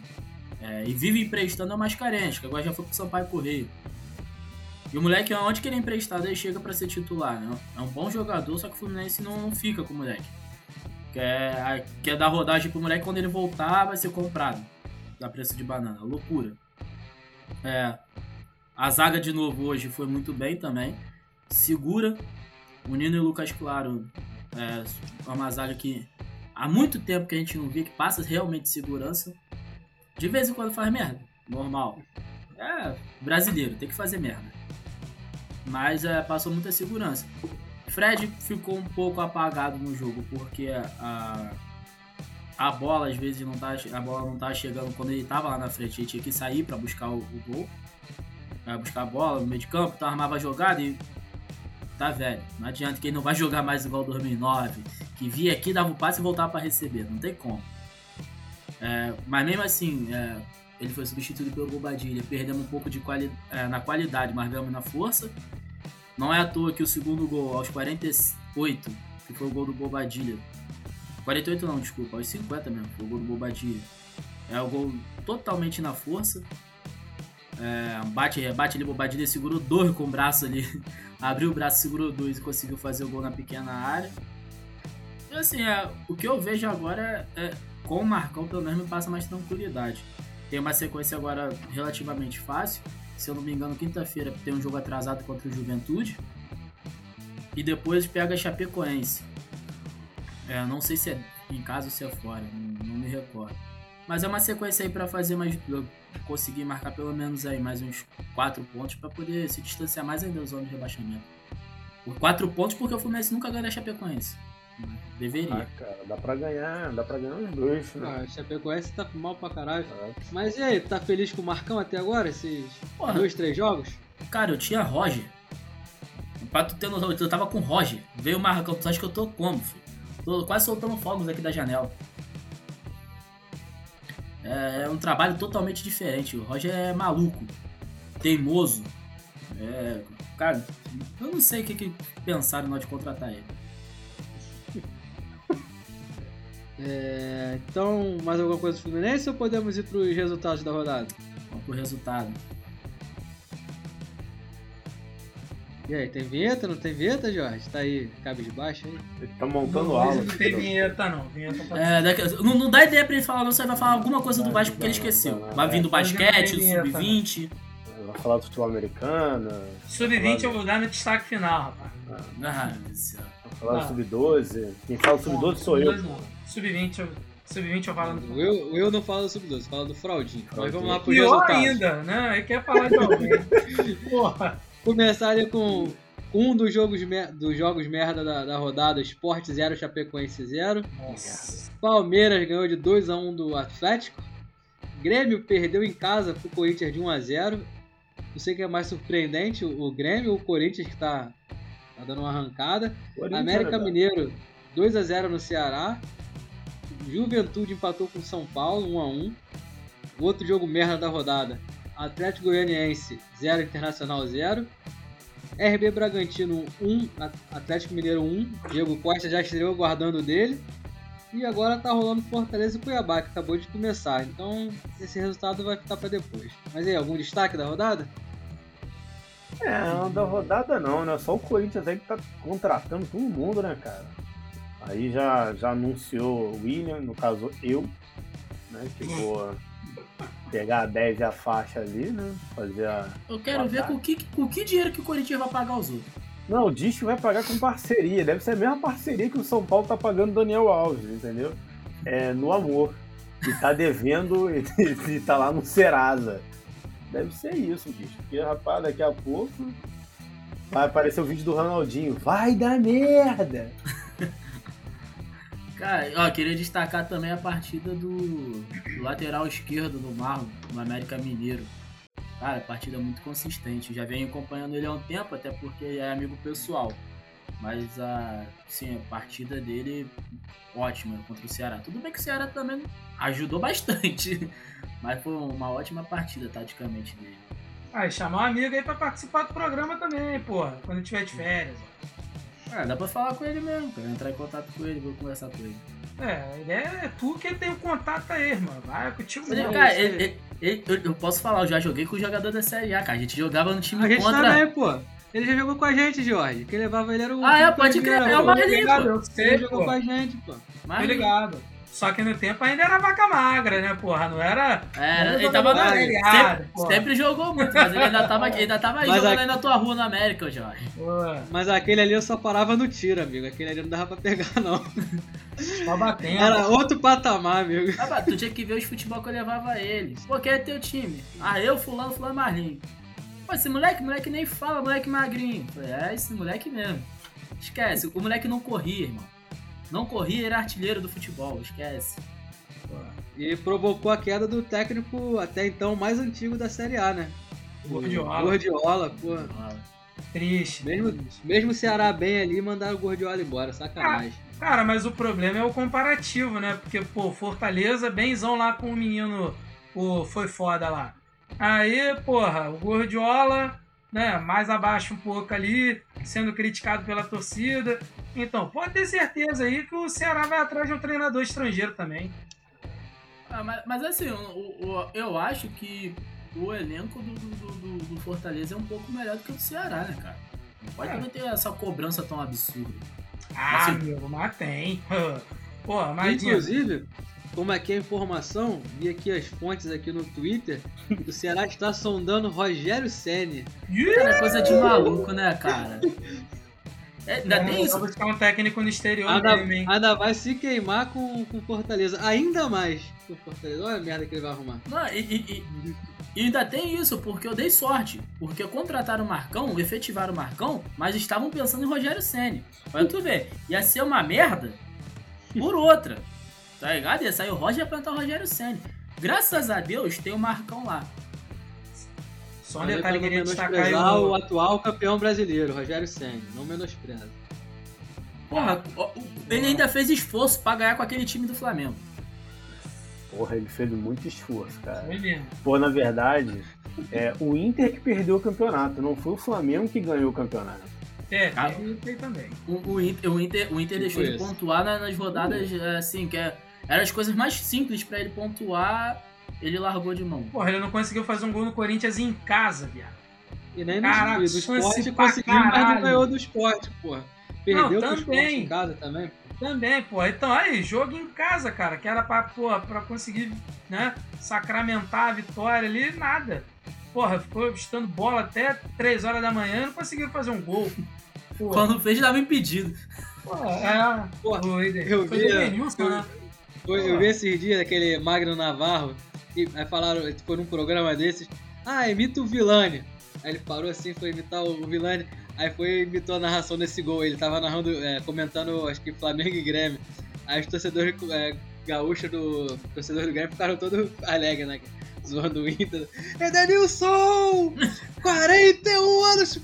É, e vive emprestando é o mais carente, que agora já foi pro Sampaio Correio. E o moleque, onde que ele é emprestado, ele chega pra ser titular, né? É um bom jogador, só que o Fluminense não, não fica com o moleque. Quer, quer dar rodagem pro moleque quando ele voltar, vai ser comprado. Dá preço de banana. Loucura. É, a zaga de novo hoje foi muito bem também. Segura. O Nino e o Lucas Claro é é uma zaga que há muito tempo que a gente não vê que passa realmente segurança. De vez em quando faz merda. Normal. É brasileiro, tem que fazer merda. Mas é, passou muita segurança. Fred ficou um pouco apagado no jogo porque a, a bola às vezes não tá, a bola não tá chegando quando ele tava lá na frente, ele tinha que sair para buscar o, o gol. Pra buscar a bola no meio de campo, então armava a jogada e tá velho. Não adianta que ele não vai jogar mais igual 2009, que via aqui, dava o passe e voltava para receber. Não tem como. É, mas mesmo assim, é, ele foi substituído pelo Bobadilha. Perdemos um pouco de quali é, na qualidade, mas ganhamos na força. Não é à toa que o segundo gol, aos 48, que foi o gol do Bobadilha. 48 não, desculpa, aos 50 mesmo, foi o gol do Bobadilha. É o gol totalmente na força. É, bate, rebate ali, Bobadilha segurou dois com o braço ali. Abriu o braço, segurou dois e conseguiu fazer o gol na pequena área. E assim, é, o que eu vejo agora é, com o Marcão, pelo menos me passa mais tranquilidade. Tem uma sequência agora relativamente fácil. Se eu não me engano, quinta-feira tem um jogo atrasado contra o Juventude. E depois pega a Chapecoense. É, não sei se é em casa ou se é fora, não, não me recordo. Mas é uma sequência aí para fazer mais. conseguir marcar pelo menos aí mais uns 4 pontos para poder se distanciar mais ainda da zona de rebaixamento. Por 4 pontos porque o Fluminense nunca ganhou da Chapecoense. Deveria. Ah, cara, dá pra ganhar, dá pra ganhar os dois. Né? Ah, o Chapecoense tá mal pra caralho. É. Mas e aí, tá feliz com o Marcão até agora, esses Porra. dois, três jogos? Cara, eu tinha Roger. Pra tu ter noção, eu tava com Roger. Veio o Marcão, tu acha que eu tô como, filho? Tô quase soltando fogos aqui da janela. É, é um trabalho totalmente diferente. O Roger é maluco, teimoso. É, cara, eu não sei o que, que pensaram na hora de contratar ele. É, então, mais alguma coisa do Fluminense ou podemos ir para os resultados da rodada? Vamos pro resultado. E aí, tem vinheta? Não tem vinheta, Jorge? Tá aí, cabisbaixo aí? Ele tá montando aula. Não tem vinheta, não. Vinheta tá é, daqui, não, não, dá ideia pra ele falar, não. Você vai falar alguma coisa do Vasco que ele esqueceu. Vai vir do basquete, do sub-20. Vai falar do futebol americano. Sub-20 eu vou dar no destaque final, rapaz. Ah, meu Deus do céu. Vai falar do sub-12. Quem fala do sub-12 sou eu. Sub-20 eu. Sub-20 eu falo do. Eu, eu não falo do Sub-12, falo do Fraudinho. Mas vamos lá pro Pior resultado. ainda, né? Ele quer falar de alguém. Porra. Começar ali com um dos jogos, dos jogos merda da, da rodada, Sport 0, Chapecoense 0. Palmeiras ganhou de 2 a 1 do Atlético. Grêmio perdeu em casa pro Corinthians de 1 a 0. Não sei o que é mais surpreendente, o Grêmio ou o Corinthians que tá, tá dando uma arrancada. América Mineiro 2 a 0 no Ceará. Juventude empatou com São Paulo 1 a 1. O outro jogo merda da rodada, Atlético Goianiense 0 Internacional 0. RB Bragantino 1, Atlético Mineiro 1. Diego Costa já estreou guardando dele. E agora tá rolando Fortaleza e Cuiabá, que acabou de começar. Então esse resultado vai ficar para depois. Mas aí, algum destaque da rodada? É, da rodada não, né? Só o Corinthians aí que tá contratando todo mundo, né, cara? Aí já, já anunciou o William, no caso eu, né? Que vou pegar a 10 e a faixa ali, né? Fazer a. Eu quero ver com que, com que dinheiro que o Corinthians vai pagar os outros. Não, o Disco vai pagar com parceria. Deve ser a mesma parceria que o São Paulo tá pagando Daniel Alves, entendeu? É, no amor. E tá devendo e, e tá lá no Serasa. Deve ser isso, bicho. Porque, rapaz, daqui a pouco vai aparecer o vídeo do Ronaldinho. Vai dar merda! Cara, ó, queria destacar também a partida do, do lateral esquerdo do Marlon, no América Mineiro. Cara, partida muito consistente. Já venho acompanhando ele há um tempo, até porque é amigo pessoal. Mas a, sim, a partida dele ótima contra o Ceará. Tudo bem que o Ceará também ajudou bastante, mas foi uma ótima partida taticamente dele. Ah, e chamar um amigo aí pra participar do programa também, porra, quando tiver de férias. Ah, dá pra falar com ele mesmo, cara. Entrar em contato com ele, vou conversar com ele. É, ele é tu que tem o contato aí, irmão. Vai contigo mesmo. Cara, ele, ele, ele, eu, eu posso falar, eu já joguei com o jogador da Série A, cara. A gente jogava no time a gente contra... também, pô. Ele já jogou com a gente, Jorge. Quem levava ele era o. Ah, é, pode crer. É o Marlinho, pô. Eu sei, ele jogou com a gente, pô. Marlinho. ligado. Só que no tempo ainda era vaca magra, né, porra? Não era. É, não ele tava na sempre, sempre, jogou muito, mas ele ainda tava, ainda tava mas jogando a... aí na tua rua no América, Jorge. Mas aquele ali eu só parava no tiro, amigo. Aquele ali não dava pra pegar, não. Só batendo. Era outro patamar, amigo. Ah, tu tinha que ver os futebol que eu levava ele. Pô, quem é teu time? Ah, eu, fulano, fulano, Marlinho. Pô, esse moleque, moleque nem fala, moleque magrinho. Falei, é, esse moleque mesmo. Esquece, o moleque não corria, irmão. Não corria, era artilheiro do futebol, esquece. E provocou a queda do técnico até então mais antigo da Série A, né? Gordiola. Gordiola, pô. Triste. Mesmo, triste. mesmo o Ceará bem ali, mandaram o Gordiola embora, sacanagem. Cara, mas o problema é o comparativo, né? Porque, pô, Fortaleza, benzão lá com o menino, o Foi Foda lá. Aí, porra, o Gordiola, né, mais abaixo um pouco ali, sendo criticado pela torcida. Então, pode ter certeza aí que o Ceará vai atrás de um treinador estrangeiro também. Ah, mas, mas assim, o, o- eu acho que o elenco do, do, do- do Fortaleza é um pouco melhor do que o do Ceará, né, cara? Não pode É. ter essa cobrança tão absurda. Ah, Assim- meu, mas tem. Porra, mas Inclusive, como aqui é informação, vi aqui as fontes aqui no Twitter, o Ceará está sondando Rogério Ceni. Cara, é coisa de maluco, né, cara? É, ainda tem isso? Vai buscar um técnico no exterior Ainda, mesmo, hein? ainda vai se queimar com, com Fortaleza. Ainda mais com Fortaleza. Olha a merda que ele vai arrumar. Não, e, e- e- ainda tem isso, porque eu dei sorte. Porque contrataram o Marcão, efetivaram o Marcão, mas estavam pensando em Rogério Senni. Pra tu ver, ia ser uma merda por outra. Tá ligado? Ia sair o Roger e ia plantar o Rogério Senni. Graças a Deus tem o Marcão lá. Só um detalhe eu que eu queria destacar aí. menosprezar o O... atual campeão brasileiro, Rogério Ceni. Não menospreza. Porra, ele ainda fez esforço pra ganhar com aquele time do Flamengo. Porra, ele fez muito esforço, cara. Foi mesmo. Pô, na verdade, é o Inter que perdeu o campeonato, não foi o Flamengo que ganhou o campeonato. É, Cara, tem, tem também. O, o Inter, o Inter, o Inter Tipo deixou de pontuar na- nas rodadas, é, assim, que é, eram as coisas mais simples pra ele pontuar, ele largou de mão. Porra, ele não conseguiu fazer um gol no Corinthians em casa, viado. E nem Caraca, no, do esporte conseguiu, mas não ganhou do esporte, porra. Perdeu Não, também. em casa também. Também, pô. Então, aí, jogo em casa, cara, que era pra, pô, pra conseguir, né, sacramentar a vitória ali, nada. Porra, ficou estando bola até 3 horas da manhã e não conseguiu fazer um gol. Pô, Quando fez, dava impedido. pô, é, Porra, Eder- eu foi eu- né? Eu vi esses dias aquele Magno Navarro, e aí falaram, foi num programa desses, ah, imita o Vilani. Aí ele parou assim, foi imitar o Vilani, aí foi imitou a narração desse gol. Ele tava narrando, é, comentando, acho que Flamengo e Grêmio. Aí os torcedores é, gaúchos do torcedor do Grêmio ficaram todos alegres, né? Zoando o Inter. Edenilson! 41 anos!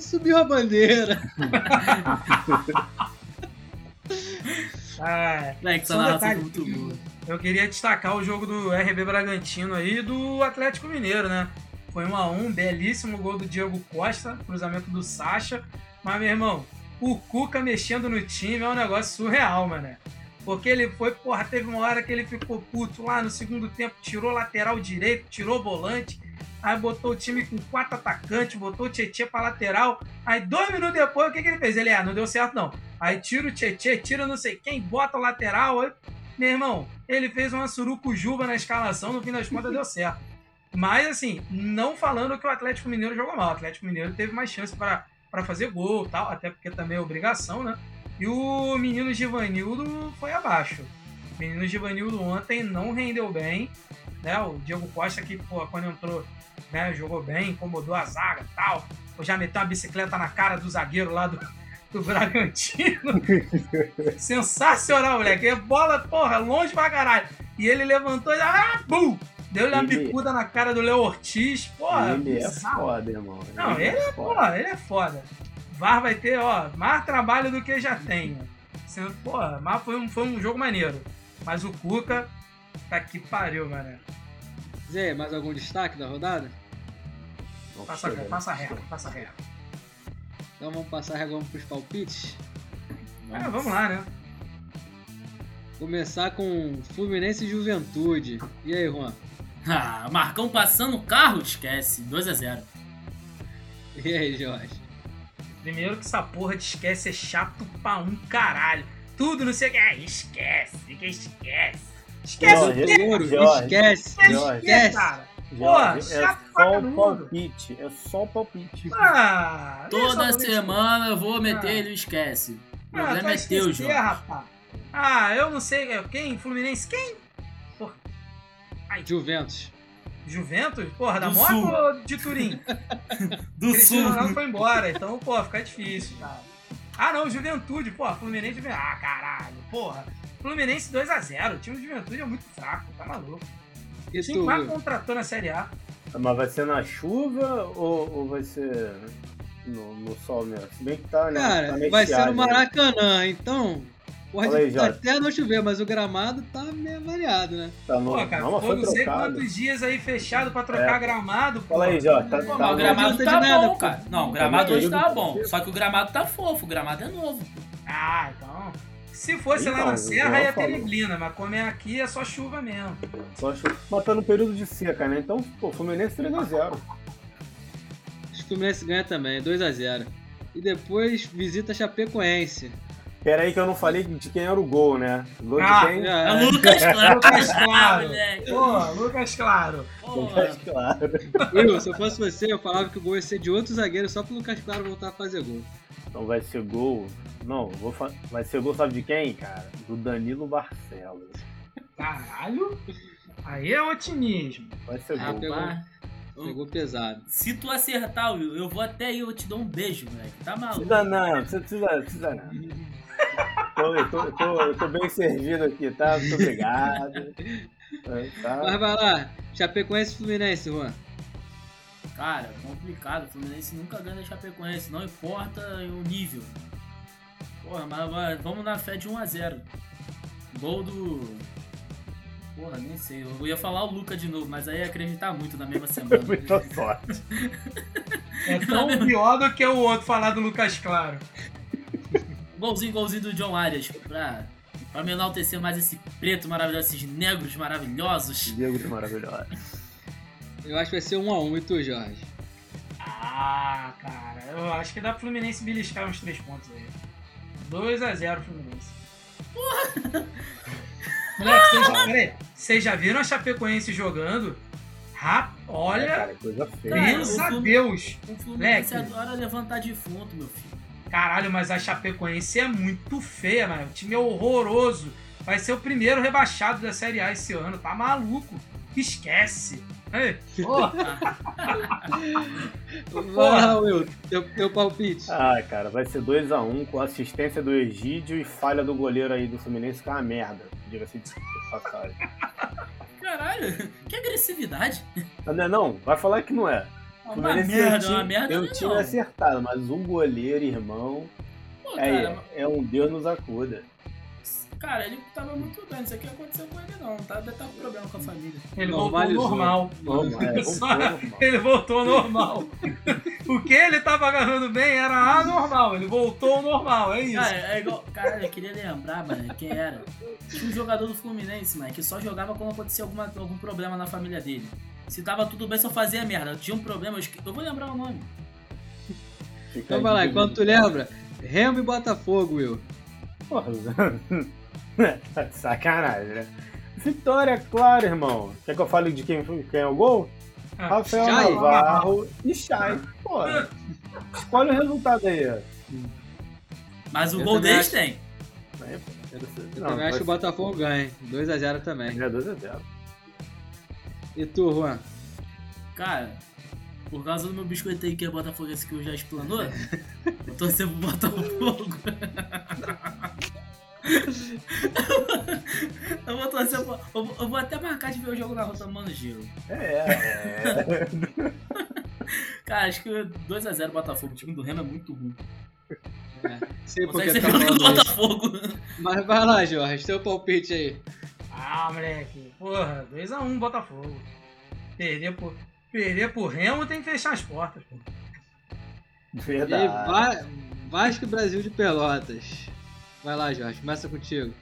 Subiu a bandeira. Ah, Moleque, essa narração foi muito boa. Eu queria destacar o jogo do RB Bragantino aí e do Atlético Mineiro, né? Foi 1 a 1 belíssimo gol do Diego Costa, cruzamento do Sacha. Mas, meu irmão, o Cuca mexendo no time é um negócio surreal, mano. Porque ele foi, porra, teve uma hora que ele ficou puto lá no segundo tempo, tirou lateral direito, tirou volante, aí botou o time com quatro atacantes, botou o Tietchan pra lateral. Aí dois minutos depois, o que, que ele fez? Ele, ah, não deu certo não. Aí tira o Tietchan, tira não sei quem, bota o lateral. Aí, meu irmão, ele fez uma surucujuba na escalação, no fim das contas deu certo. Mas, assim, não falando que o Atlético Mineiro jogou mal. O Atlético Mineiro teve mais chance para fazer gol tal, até porque também é obrigação, né? E o menino Givanildo foi abaixo. O menino Givanildo ontem não rendeu bem, né? O Diego Costa que, pô, quando entrou, né, jogou bem, incomodou a zaga e tal. Ou já meteu uma bicicleta na cara do zagueiro lá do, do Bragantino. Sensacional, moleque. É bola, porra, longe pra caralho. E ele levantou e ah, bum! Deu-lhe uma Ele- bicuda na cara do Léo Ortiz. Porra, ele é foda, irmão. Não, ele é foda, ele é foda. VAR vai ter, ó, mais trabalho do que já tem. porra, mas foi um, foi um jogo maneiro. Mas o Cuca, tá que pariu, mano. Zé, mais algum destaque da rodada? Passa, passa reto, passa reto. Então vamos passar a regra pros palpites. É, vamos lá, né? Começar com Fluminense e Juventude. E aí, Juan? Ah, Marcão passando o carro, esquece. 2x0. E aí, Jorge? Primeiro que essa porra de esquece é chato pra um caralho. Tudo não sei o que. é, Esquece, que esquece. Esquece o Jorge? Ouro, Jorge, esquece. Esquece, Jorge, esquece, cara. Porra, é só o palpite. É só o palpite. Ah, Toda semana eu vou meter Ah. ele esquece. O Ah, problema vai é teu, esquecer, Jorge. rapaz. Ah, eu não sei. é, Quem? Fluminense? Quem? Juventus. Juventus? Porra, da Sul. ou de Turim? Do Cristiano Sul. Ronaldo foi embora, então, pô, fica difícil, cara. Ah, não, Juventude, pô, Fluminense. Juventude. Ah, caralho, porra. Fluminense 2x0. O time do Juventude é muito fraco, tá maluco. E O time tu? mais contratou na Série A. Mas vai ser na chuva ou, ou vai ser no, no sol mesmo. Se bem que tá, né? Cara, tá vai ser no né? Maracanã, então pode aí, Jorge. até não chover, mas o gramado tá meio variado, né? Tá no... Pô, cara, não, foi não sei trocado. quantos dias aí fechado pra trocar É. gramado, pô. Fala aí, Jorge. Tá, tá o gramado tá de nada, bom, cara. Não, o gramado Tá hoje tá bom. Só que o gramado tá fofo, o gramado é novo. Ah, então. Se fosse lá na Serra ia ter neblina, mas como é aqui é só chuva mesmo. Só acho- Mas tá no período de seca, né? Então, pô, Fluminense 3x0. Acho que o Fluminense ganha também, 2x0. E depois visita Chapecoense. Pera aí que eu não falei de quem era o gol, né? O gol Ah, de quem? É é. o Lucas Claro. Lucas Claro. Pô, Lucas Claro. Porra. Claro. Eu, se eu fosse você, eu falava que o gol ia ser de outro zagueiro só pro Lucas Claro voltar a fazer gol. Então vai ser gol. Não, vou fa... vai ser gol, sabe de quem, cara? Do Danilo Barcelos. Caralho. Aí é otimismo. Vai ser Ah, gol. pegou. Pegou pesado. Se tu acertar, Will, eu vou até aí, eu te dou um beijo, moleque. Tá maluco? Precisa não, precisa, precisa, precisa não. Tô, eu, tô, eu, tô, eu tô bem servido aqui, tá? Muito obrigado. Mas Tá. vai lá, Chapecoense e Fluminense, Juan. Cara, complicado. O Fluminense nunca ganha da Chapecoense, não importa o nível. Porra, mas vai- vamos na fé de 1x0. Gol do. Porra, nem sei. Eu ia falar o Luca de novo, mas aí ia acreditar muito na mesma semana. Muita sorte. É tão pior do que o outro falar do Lucas Claro. golzinho, golzinho do John Arias. Pra, pra me enaltecer mais esse preto maravilhoso, esses negros maravilhosos. Diego de maravilhoso. Eu acho que vai ser 1x1 e tu, Jorge. Ah, cara. Eu acho que dá pro Fluminense beliscar uns 3 pontos aí. 2x0 Fluminense. Moleque, vocês já, peraí, vocês já viram a Chapecoense jogando? Rap, É, olha, cara, coisa feia. Cara, pensa o a Deus. O Fluminense Moleque. adora levantar defunto, meu filho. Caralho, mas a Chapecoense é muito feia, mano. O time é horroroso. Vai ser o primeiro rebaixado da Série A esse ano. Tá maluco. Esquece. Ei, porra. Vai lá, Will, teu, teu palpite. Ah, cara, vai ser 2x1 com assistência do Egídio e falha do goleiro aí do Fluminense, que é uma merda. Diga-se de passagem. Caralho, que agressividade. Ah, Não é não? Vai falar que não é. Uma Fluminense merda, tem um uma merda um é time não. acertado, mas um goleiro, irmão, Pô, é, cara, é um Deus nos acuda. Cara, ele tava muito bem. Isso aqui aconteceu com ele não. Tá, deve estar com problema com a família. Ele voltou normal. É, vamos, Ele voltou normal. o que ele tava agarrando bem era anormal. Ele voltou ao normal, é isso. Cara, é igual. Cara, eu queria lembrar, mano, quem era. Tinha um jogador do Fluminense, mano, que só jogava quando acontecia alguma, algum problema na família dele. Se tava tudo bem, só fazia merda. Tinha um problema, eu, esque- eu vou lembrar o nome. Então vai lá, enquanto tu lembra, Remo e Botafogo, Will. Porra, tá de sacanagem, né? Vitória, claro, irmão. Quer que eu fale de quem, quem é o gol? Ah, Rafael Chay. Navarro e Chay. Pô, escolhe o resultado aí. ó. Mas o Eu gol deles acho- tem. Eu também acho que o Botafogo ganha. hein? 2x0 também. É 2x0. E tu, Juan? Cara, por causa do meu biscoito aí que é Botafogo esse que eu já explanou, eu torcer pro Botafogo. eu vou torcer. Eu vou, eu vou até marcar de ver o jogo na rota Mano Giro. É, é. Cara, acho que 2x0 Botafogo. O time do Remo é muito ruim. É, sei por Consegue que ser tá campeão do. Botafogo. Mas vai lá, Jorge, teu palpite aí. Ah, moleque. Porra, 2x1 Botafogo. Perder por, perder por Remo tem que fechar as portas, pô. E Verdade. Va- Vasco e Brasil de Pelotas. Vai lá, Jorge, começa contigo.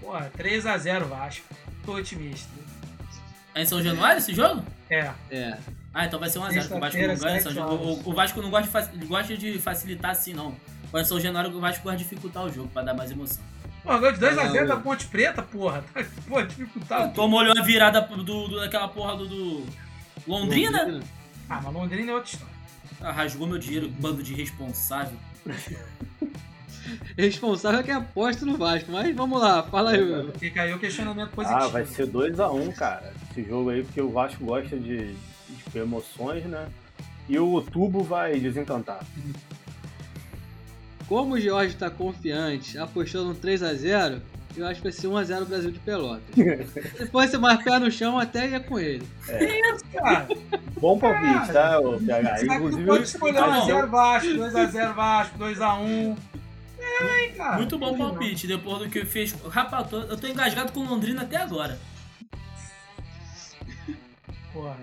Porra, 3x0 Vasco. Tô otimista. É em São Januário esse jogo? É. É. Ah, então vai ser 1x0, porque o Vasco não ganha. São. Januário- O, o Vasco não gosta de, gosta de facilitar assim, não. Quando é São Januário, o Vasco gosta de dificultar o jogo, pra dar mais emoção. Pô, gol de 2x0 Não, da Ponte Preta, porra. Pô, dificultado. Tomou olhou a virada do, do- daquela porra do, do Londrina? Ah, mas Londrina é outra história. Ah, rasgou meu dinheiro, bando de irresponsável. Responsável é quem aposta no Vasco, mas vamos lá, fala aí, Will. Fica aí o questionamento positivo. Ah, vai ser 2x1, cara. Esse jogo aí, porque o Vasco gosta de, de emoções, né? E o tubo vai desencantar. Como o Jorge tá confiante, apostando um 3x0, eu acho que vai ser 1x0 Brasil de Pelotas. Se fosse mais pé no chão, até ia com ele. Cara, Bom palpite, tá, ô PH? Que Inclusive, pode escolher mas eu- 1x0 Vasco, 2x0 Vasco, 2x1. Hein, cara. Muito bom palpite, depois do que fez. Rapaz, eu tô, eu tô engasgado com Londrina até agora. Porra.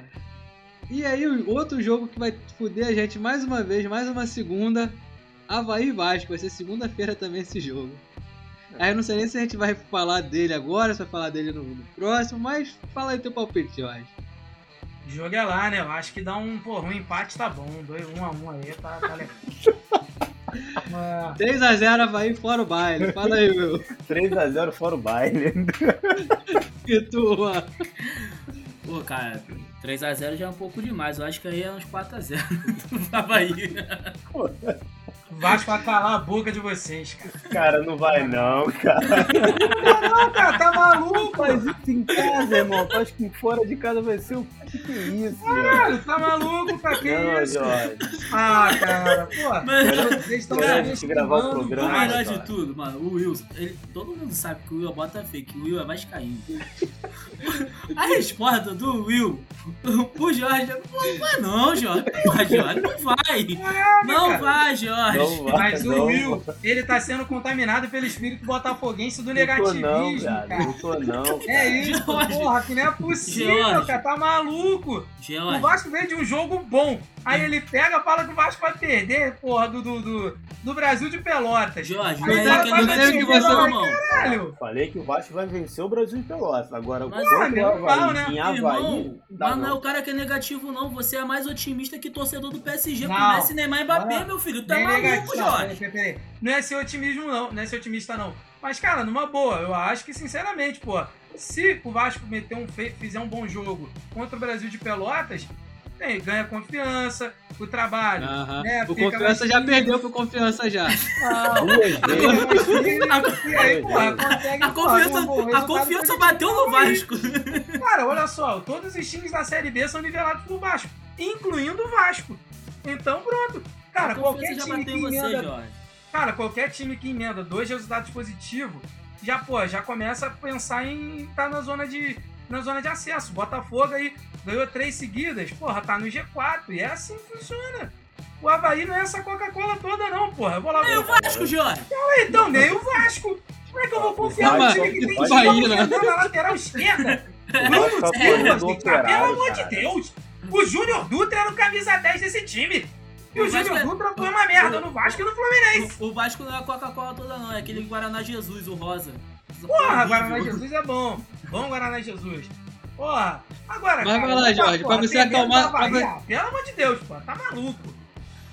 E aí, outro jogo que vai fuder a gente mais uma vez, mais uma segunda. Havaí Vasco. Vai ser segunda-feira também esse jogo. Aí eu não sei nem se a gente vai falar dele agora, se vai falar dele no, no próximo, mas fala aí teu palpite, Jorge. O jogo é lá, né? Eu acho que dá um, porra, um empate tá bom. 1x1 aí tá, tá legal. Mas, 3x0 Havaí fora o baile. Fala aí, meu. 3x0 fora o baile. Que tua. Pô, cara, 3x0 já é um pouco demais. Eu acho que aí é uns 4x0 pra Bahia. o Vasco vai calar a boca de vocês, cara. Cara, não vai não, cara. Não, cara, tá maluco? Faz isso em casa, irmão. Acha que fora de casa vai ser o que que é isso? Caralho, tá maluco? Pra que Não, isso? Jorge. Ah, cara, pô. Vocês estão Melhor a me gente gravar o programa, melhor cara. de tudo, mano, o Wilson, ele- todo mundo sabe que o Will é bota fake, que o Will é vascaíno. A resposta do Will, o Jorge, não vai não, Jorge. Não vai, Jorge, não vai. Não vai, Jorge. Não Mas o não. Will, ele tá sendo contaminado pelo espírito botafoguense do Não tô negativismo, não, cara. cara. Não tô não. É isso, Jorge. porra, que não é possível, Jorge. cara, tá maluco. O Vasco veio de um jogo bom, aí ele pega fala que o Vasco vai perder, porra, do, do, do, do Brasil de Pelotas. Jorge, não Aí é cara, é negativo dizer que você- não, irmão. Caralho, Falei que o Vasco vai vencer o Brasil de Pelotas. Agora, Mas, o menos mal, Havaí né? em Havaí, Irmão, mas não é não. o cara que é negativo, não. Você é mais otimista que torcedor do PSG com Não. Messi, Neymar e Mbappé, Não. meu filho. Tu é maluco, negativo. Não, Jorge. peraí, peraí, peraí. Não é ser otimismo, não. Não é ser otimista, não. Mas, cara, numa boa, eu acho que, sinceramente, pô, se o Vasco meter um fe- fizer um bom jogo contra o Brasil de Pelotas, tem, ganha confiança, o trabalho. Aham. É, o fica Confiança já perdeu pro Confiança já. E aí, porra, consegue A confiança, a confiança bateu no Vasco. Cara, olha só, todos os times da Série B são nivelados por Vasco, incluindo o Vasco. Então, pronto. Cara, qualquer time que você, emenda Jorge. Cara, qualquer time que emenda dois resultados positivos, já, pô, já começa a pensar em estar na zona de na zona de acesso. Botafogo aí ganhou três seguidas, porra, tá no G4. E é assim que funciona. O Havaí não é essa Coca-Cola toda, não, porra. Eu vou lá. E o Vasco, Jorge? Então, nem o Vasco. Como é que eu vou confiar no time que tem Bahia, né? Na lateral esquerda? Bruno Silva, do gente, pelo amor de. Deus. O Júnior Dutra era o camisa 10 desse time. E o, O Júnior é- Dutra foi uma merda no Vasco e no Fluminense. O, o Vasco não é a Coca-Cola toda, não. É aquele Guaraná Jesus, o rosa. Porra. Guaraná Jesus é bom. Bom Guaraná Jesus. Porra, agora, Mas cara, vai lá, tá, Jorge, porra, pra você acalmar- da Bahia, pra Pelo amor de Deus, pô, tá maluco.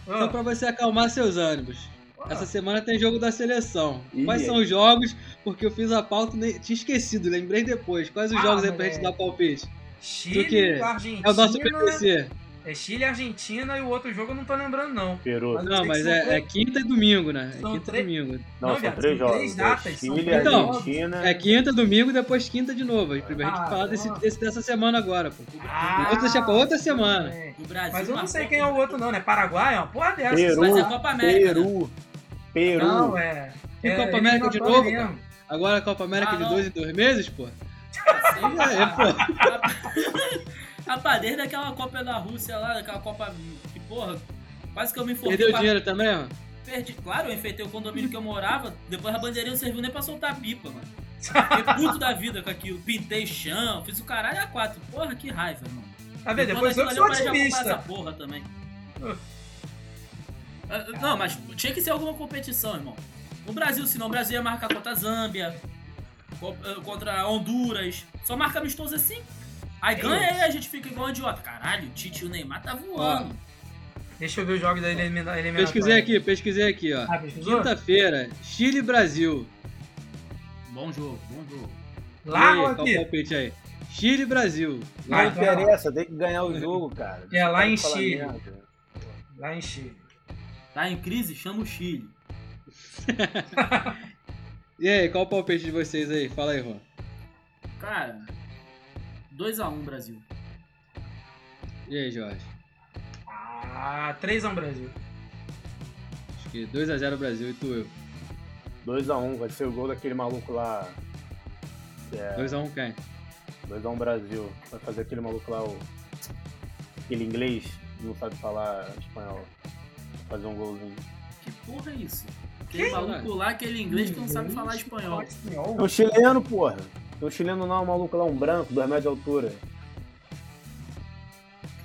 Só Ah, pra você acalmar seus ânimos. porra. Essa semana tem jogo da seleção. Ih, Quais aí. são os jogos? Porque eu fiz a pauta e nem- tinha esquecido, lembrei depois. Quais os Ah, jogos aí pra gente dar palpite? Chile, do que? Argentina. É o nosso PPC. É Chile, Argentina e o outro jogo eu não tô lembrando, não. Peru. Mas- Não, mas são é, é três- quinta e domingo, né? É São quinta e domingo. Não, Não, são viado, três são jogos. três datas, É são Chile, três jogos. Argentina. É quinta, domingo e depois quinta de novo. A gente Ah, falar desse, desse- dessa semana agora, pô. Ah, Outra deixa pra outra semana. é. O Brasil Mas eu não sei quem é o outro, não, né? Paraguai é uma porra dessa. Peru, Mas é Copa América, né? Peru. Peru. Não, é. E é Copa América de novo, mesmo. Agora a Copa América Ah, de dois em dois meses, pô. Sei, É, pô. Rapaz, desde aquela Copa da Rússia lá, daquela Copa que, porra, quase que eu me informei. Perdeu dinheiro também, ó. Perdi. Claro, eu enfeitei o condomínio que eu morava, depois a bandeirinha não serviu nem pra soltar a pipa, mano. Fiquei puto da vida com aquilo. Pintei chão, fiz o caralho a quatro. Porra, que raiva, mano. Tá vendo? Depois eu que sou acompanhar essa otimista. porra também. Ah, Não, mas tinha que ser alguma competição, irmão. No Brasil, senão o Brasil ia marcar contra a Zâmbia, eh, contra Honduras. Só marca amistoso assim. Aí ganha e a gente fica igual um idiota. Caralho, o Tite e o Neymar tá voando. Deixa eu ver os jogos da elimina- eliminatória. Pesquisei aqui, pesquisei aqui, ó. Ah, pesquisou? Quinta-feira, Chile e Brasil. Bom jogo, bom jogo. E Lá aí, ou qual o aqui? palpite aí? Chile e Brasil. Não Vai, interessa, tem que ganhar o jogo, cara. É lá em Chile. merda. Lá em Chile. Tá em crise? Chama o Chile. E aí, qual o palpite de vocês aí? Fala aí, Juan. Cara, 2x1 Brasil. E aí, Jorge? Ah, 3x1 Brasil. Acho que 2x0 Brasil e tu eu. 2x1, vai ser o gol daquele maluco lá. Que é 2x1 quem? 2x1 Brasil. Vai fazer aquele maluco lá, o. Aquele inglês, que não sabe falar espanhol. Fazer um golzinho. Que porra é isso? Aquele maluco lá, aquele inglês que não sabe falar espanhol. É um chileno, porra. É um chileno não, um maluco lá, um branco, 2 metros de altura.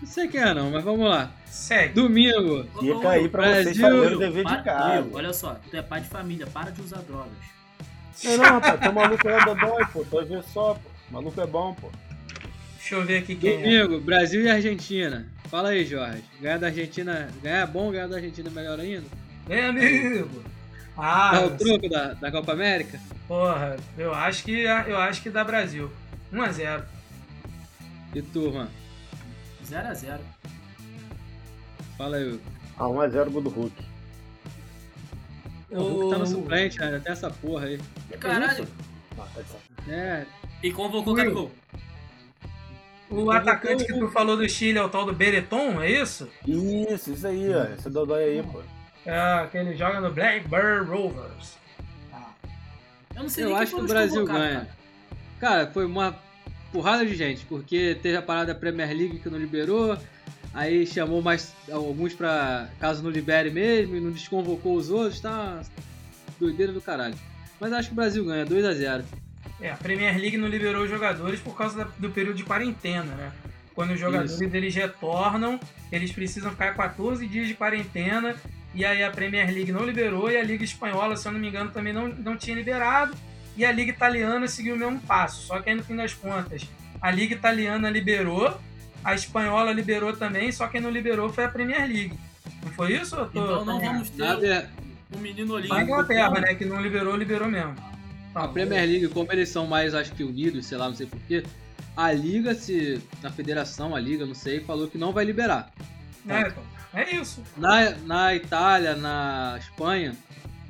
Não sei quem é não, mas vamos lá. Segue. Domingo. Fica aí pra vocês Brasil. fazerem o dever de casa. Will, olha só, tu é pai de família, para de usar drogas. Não, não, rapaz, tem um maluco lá da dói, pô. Tu ver só, pô. O maluco é bom, pô. Deixa eu ver aqui quem é. Domingo, Brasil e Argentina. Fala aí, Jorge. Ganhar da Argentina. Ganhar é bom, ganhar da Argentina é melhor ainda. Vem, amigo. Ah, Dá o troco da, da Copa América? Porra, eu acho que eu acho que dá Brasil. 1x0. E turma? 0x0. Fala aí, Hugo. Ah, 1x0 gol do Hulk. O Hulk tá no suplente, né? Até essa porra aí. Caralho. Ah, tá. É, E convocou o Gabigol. O atacante que tu falou do Chile é o tal do Bereton, é isso? Isso, isso aí, ó. Esse Dodói aí, pô. É, que ele joga no Blackbird Rovers. Eu não sei eu acho que o Brasil ganha. cara. Cara, foi uma porrada de gente, porque teve a parada da Premier League que não liberou, aí chamou mais alguns pra caso não libere mesmo, e não desconvocou os outros, tá doideira do caralho. Mas acho que o Brasil ganha, 2x0. É, a Premier League não liberou os jogadores por causa do período de quarentena, né? Quando os jogadores Isso. eles retornam, eles precisam ficar 14 dias de quarentena. E aí a Premier League não liberou e a Liga Espanhola, se eu não me engano, também não, não tinha liberado. E a Liga Italiana seguiu o mesmo passo. Só que aí no fim das contas, a Liga Italiana liberou, a Espanhola liberou também, só quem não liberou foi a Premier League. Não foi isso? Eu tô, Então não vamos ter ver- um menino Só a olímpico. Inglaterra, né? Que não liberou, liberou mesmo. Tá A Premier League, como eles são mais, acho que unidos, sei lá, não sei porquê, a Liga, se. A federação, a Liga, não sei, falou que não vai liberar. É, então, é isso. Na, na Itália, na Espanha,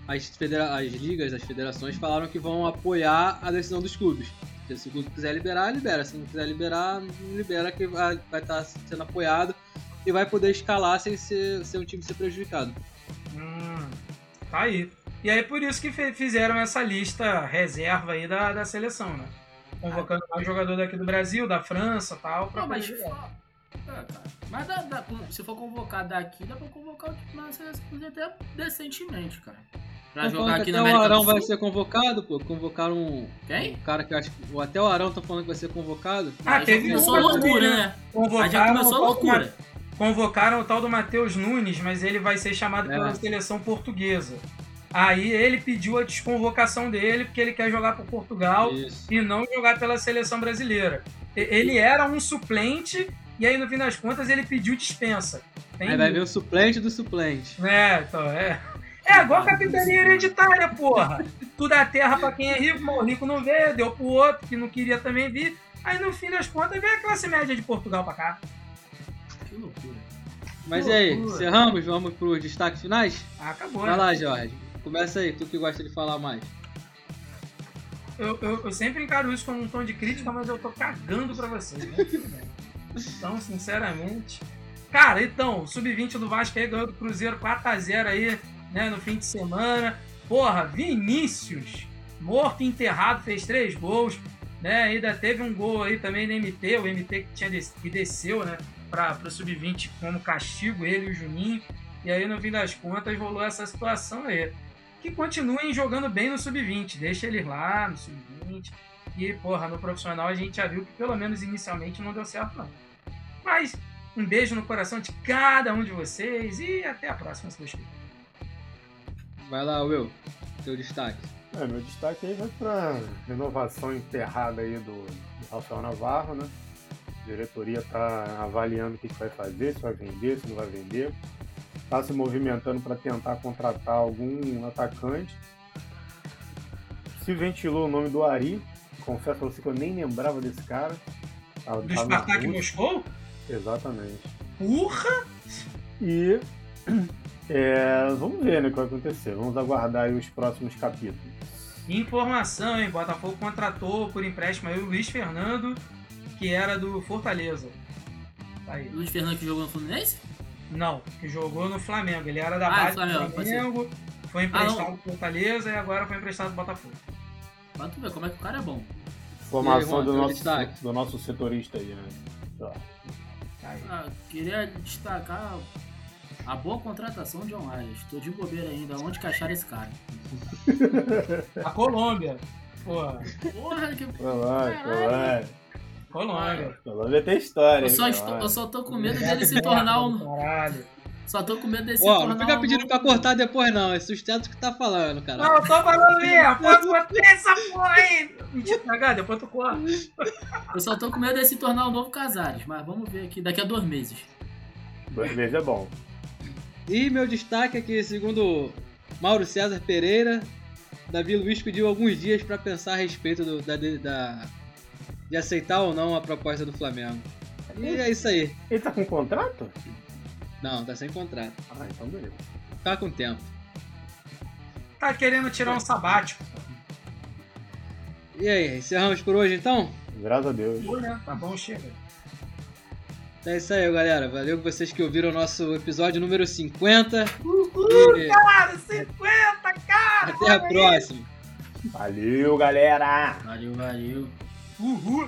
as, federa as ligas, as federações falaram que vão apoiar a decisão dos clubes. Se- Se o clube quiser liberar, libera. Se não quiser liberar, não libera, que vai estar sendo apoiado e vai poder escalar sem ser, sem um time ser prejudicado. Hum, tá aí. E aí por isso que fizeram essa lista reserva aí da, da seleção, né? Convocando mais jogador daqui do Brasil, da França e tal. Pra Não, mas, ah, cara, mas dá- dá- se for convocar daqui, dá pra convocar na seleção até decentemente, cara. Pra jogar aqui que na até o América Arão do vai ser convocado, pô. Convocaram um, Quem? um cara que eu acho que. Até o Arão tá falando que vai ser convocado. Ah, Aí já teve começou uma a loucura, também, né? Aí já Convocaram, começou a loucura. convocaram o tal do Matheus Nunes, mas ele vai ser chamado É. pela seleção portuguesa. Aí ele pediu a desconvocação dele porque ele quer jogar por Portugal Isso. e não jogar pela seleção brasileira. Ele era um suplente e aí no fim das contas ele pediu dispensa. Tem Aí vai ver o suplente do suplente. É, então, é. É igual capitania hereditária, porra. Tu dá terra pra quem é rico, mas o rico não vê, deu pro outro que não queria também vir. Aí no fim das contas vem a classe média de Portugal pra cá. Que loucura. Mas Que e aí, loucura. encerramos? Vamos pros destaques finais? Ah, acabou, Vai né? lá, Jorge. Começa aí, tu que gosta de falar mais. Eu, eu, eu sempre encaro isso como um tom de crítica, mas eu tô cagando pra vocês, né? Então, sinceramente. Cara, então, o Sub-20 do Vasco aí ganhou do Cruzeiro 4x0 aí, né, no fim de semana. Porra, Vinícius, morto e enterrado, fez três gols, né? Ainda teve um gol aí também no MT, o MT que, tinha des- que desceu, né, pra, pro Sub-20 como castigo, ele e o Juninho. E aí, no fim das contas, rolou essa situação aí que continuem jogando bem no sub-20. Deixa eles lá no sub-20. E, porra, no profissional a gente já viu que pelo menos inicialmente não deu certo, não. Mas um beijo no coração de cada um de vocês e até a próxima, se Deus quiser. Vai lá, Will. Teu destaque. É, meu destaque aí vai pra renovação enterrada aí do, do Rafael Navarro, né? A diretoria tá avaliando o que, que vai fazer, se vai vender, se não vai vender. Tá se movimentando para tentar contratar algum atacante. Se ventilou o nome do Ari. Confesso pra você que eu nem lembrava desse cara. Tava- Do tava na Spartak. Moscou? Exatamente. Porra! E é, vamos ver né, o que vai acontecer. Vamos aguardar aí os próximos capítulos. Informação, hein? Botafogo contratou por empréstimo aí o Luiz Fernando, que era do Fortaleza. Tá aí. Luiz Fernando que jogou no Fluminense? Não, que jogou no Flamengo. Ele era da Ah, base Flamengo, do. Flamengo, foi Ah, emprestado não. pro Fortaleza e agora foi emprestado pro Botafogo. Pra tu ver como é que o cara é bom. Formação do nosso, do nosso setorista aí, né? Ah, queria destacar a boa contratação de John Arias. Tô de bobeira ainda. Onde que acharam esse cara? A Colômbia. Porra, Porra, que. Colômbia, Caralho. Colômbia. Colômbia. Colômbia tem história, Eu hein? só, estou, eu só tô com medo dele se tornar um. Caralho. Só tô com medo dele se Ó, tornar não fica pedindo pra cortar depois, não. É sustento que tá falando, cara. Não, eu tô falando mesmo. Pode botar essa porra aí. Mentira, cagar, depois tu corta. Eu só tô com medo dele se tornar um novo Casares. Mas vamos ver aqui daqui a dois meses. Dois meses é bom. E meu destaque é que, segundo Mauro César Pereira, Davi Luiz pediu alguns dias pra pensar a respeito do- da, da- de aceitar ou não a proposta do Flamengo. E é isso aí. Ele tá com contrato? Não, tá sem contrato. Ah, então beleza. Tá com tempo. Tá querendo tirar um sabático. E aí, encerramos por hoje então? Graças a Deus. Né? Tá bom, chega. É isso aí, galera. Valeu vocês que ouviram o nosso episódio número 50. Uhul, E cara, 50, cara! até a próxima. Valeu, galera! Valeu, valeu. Uhul!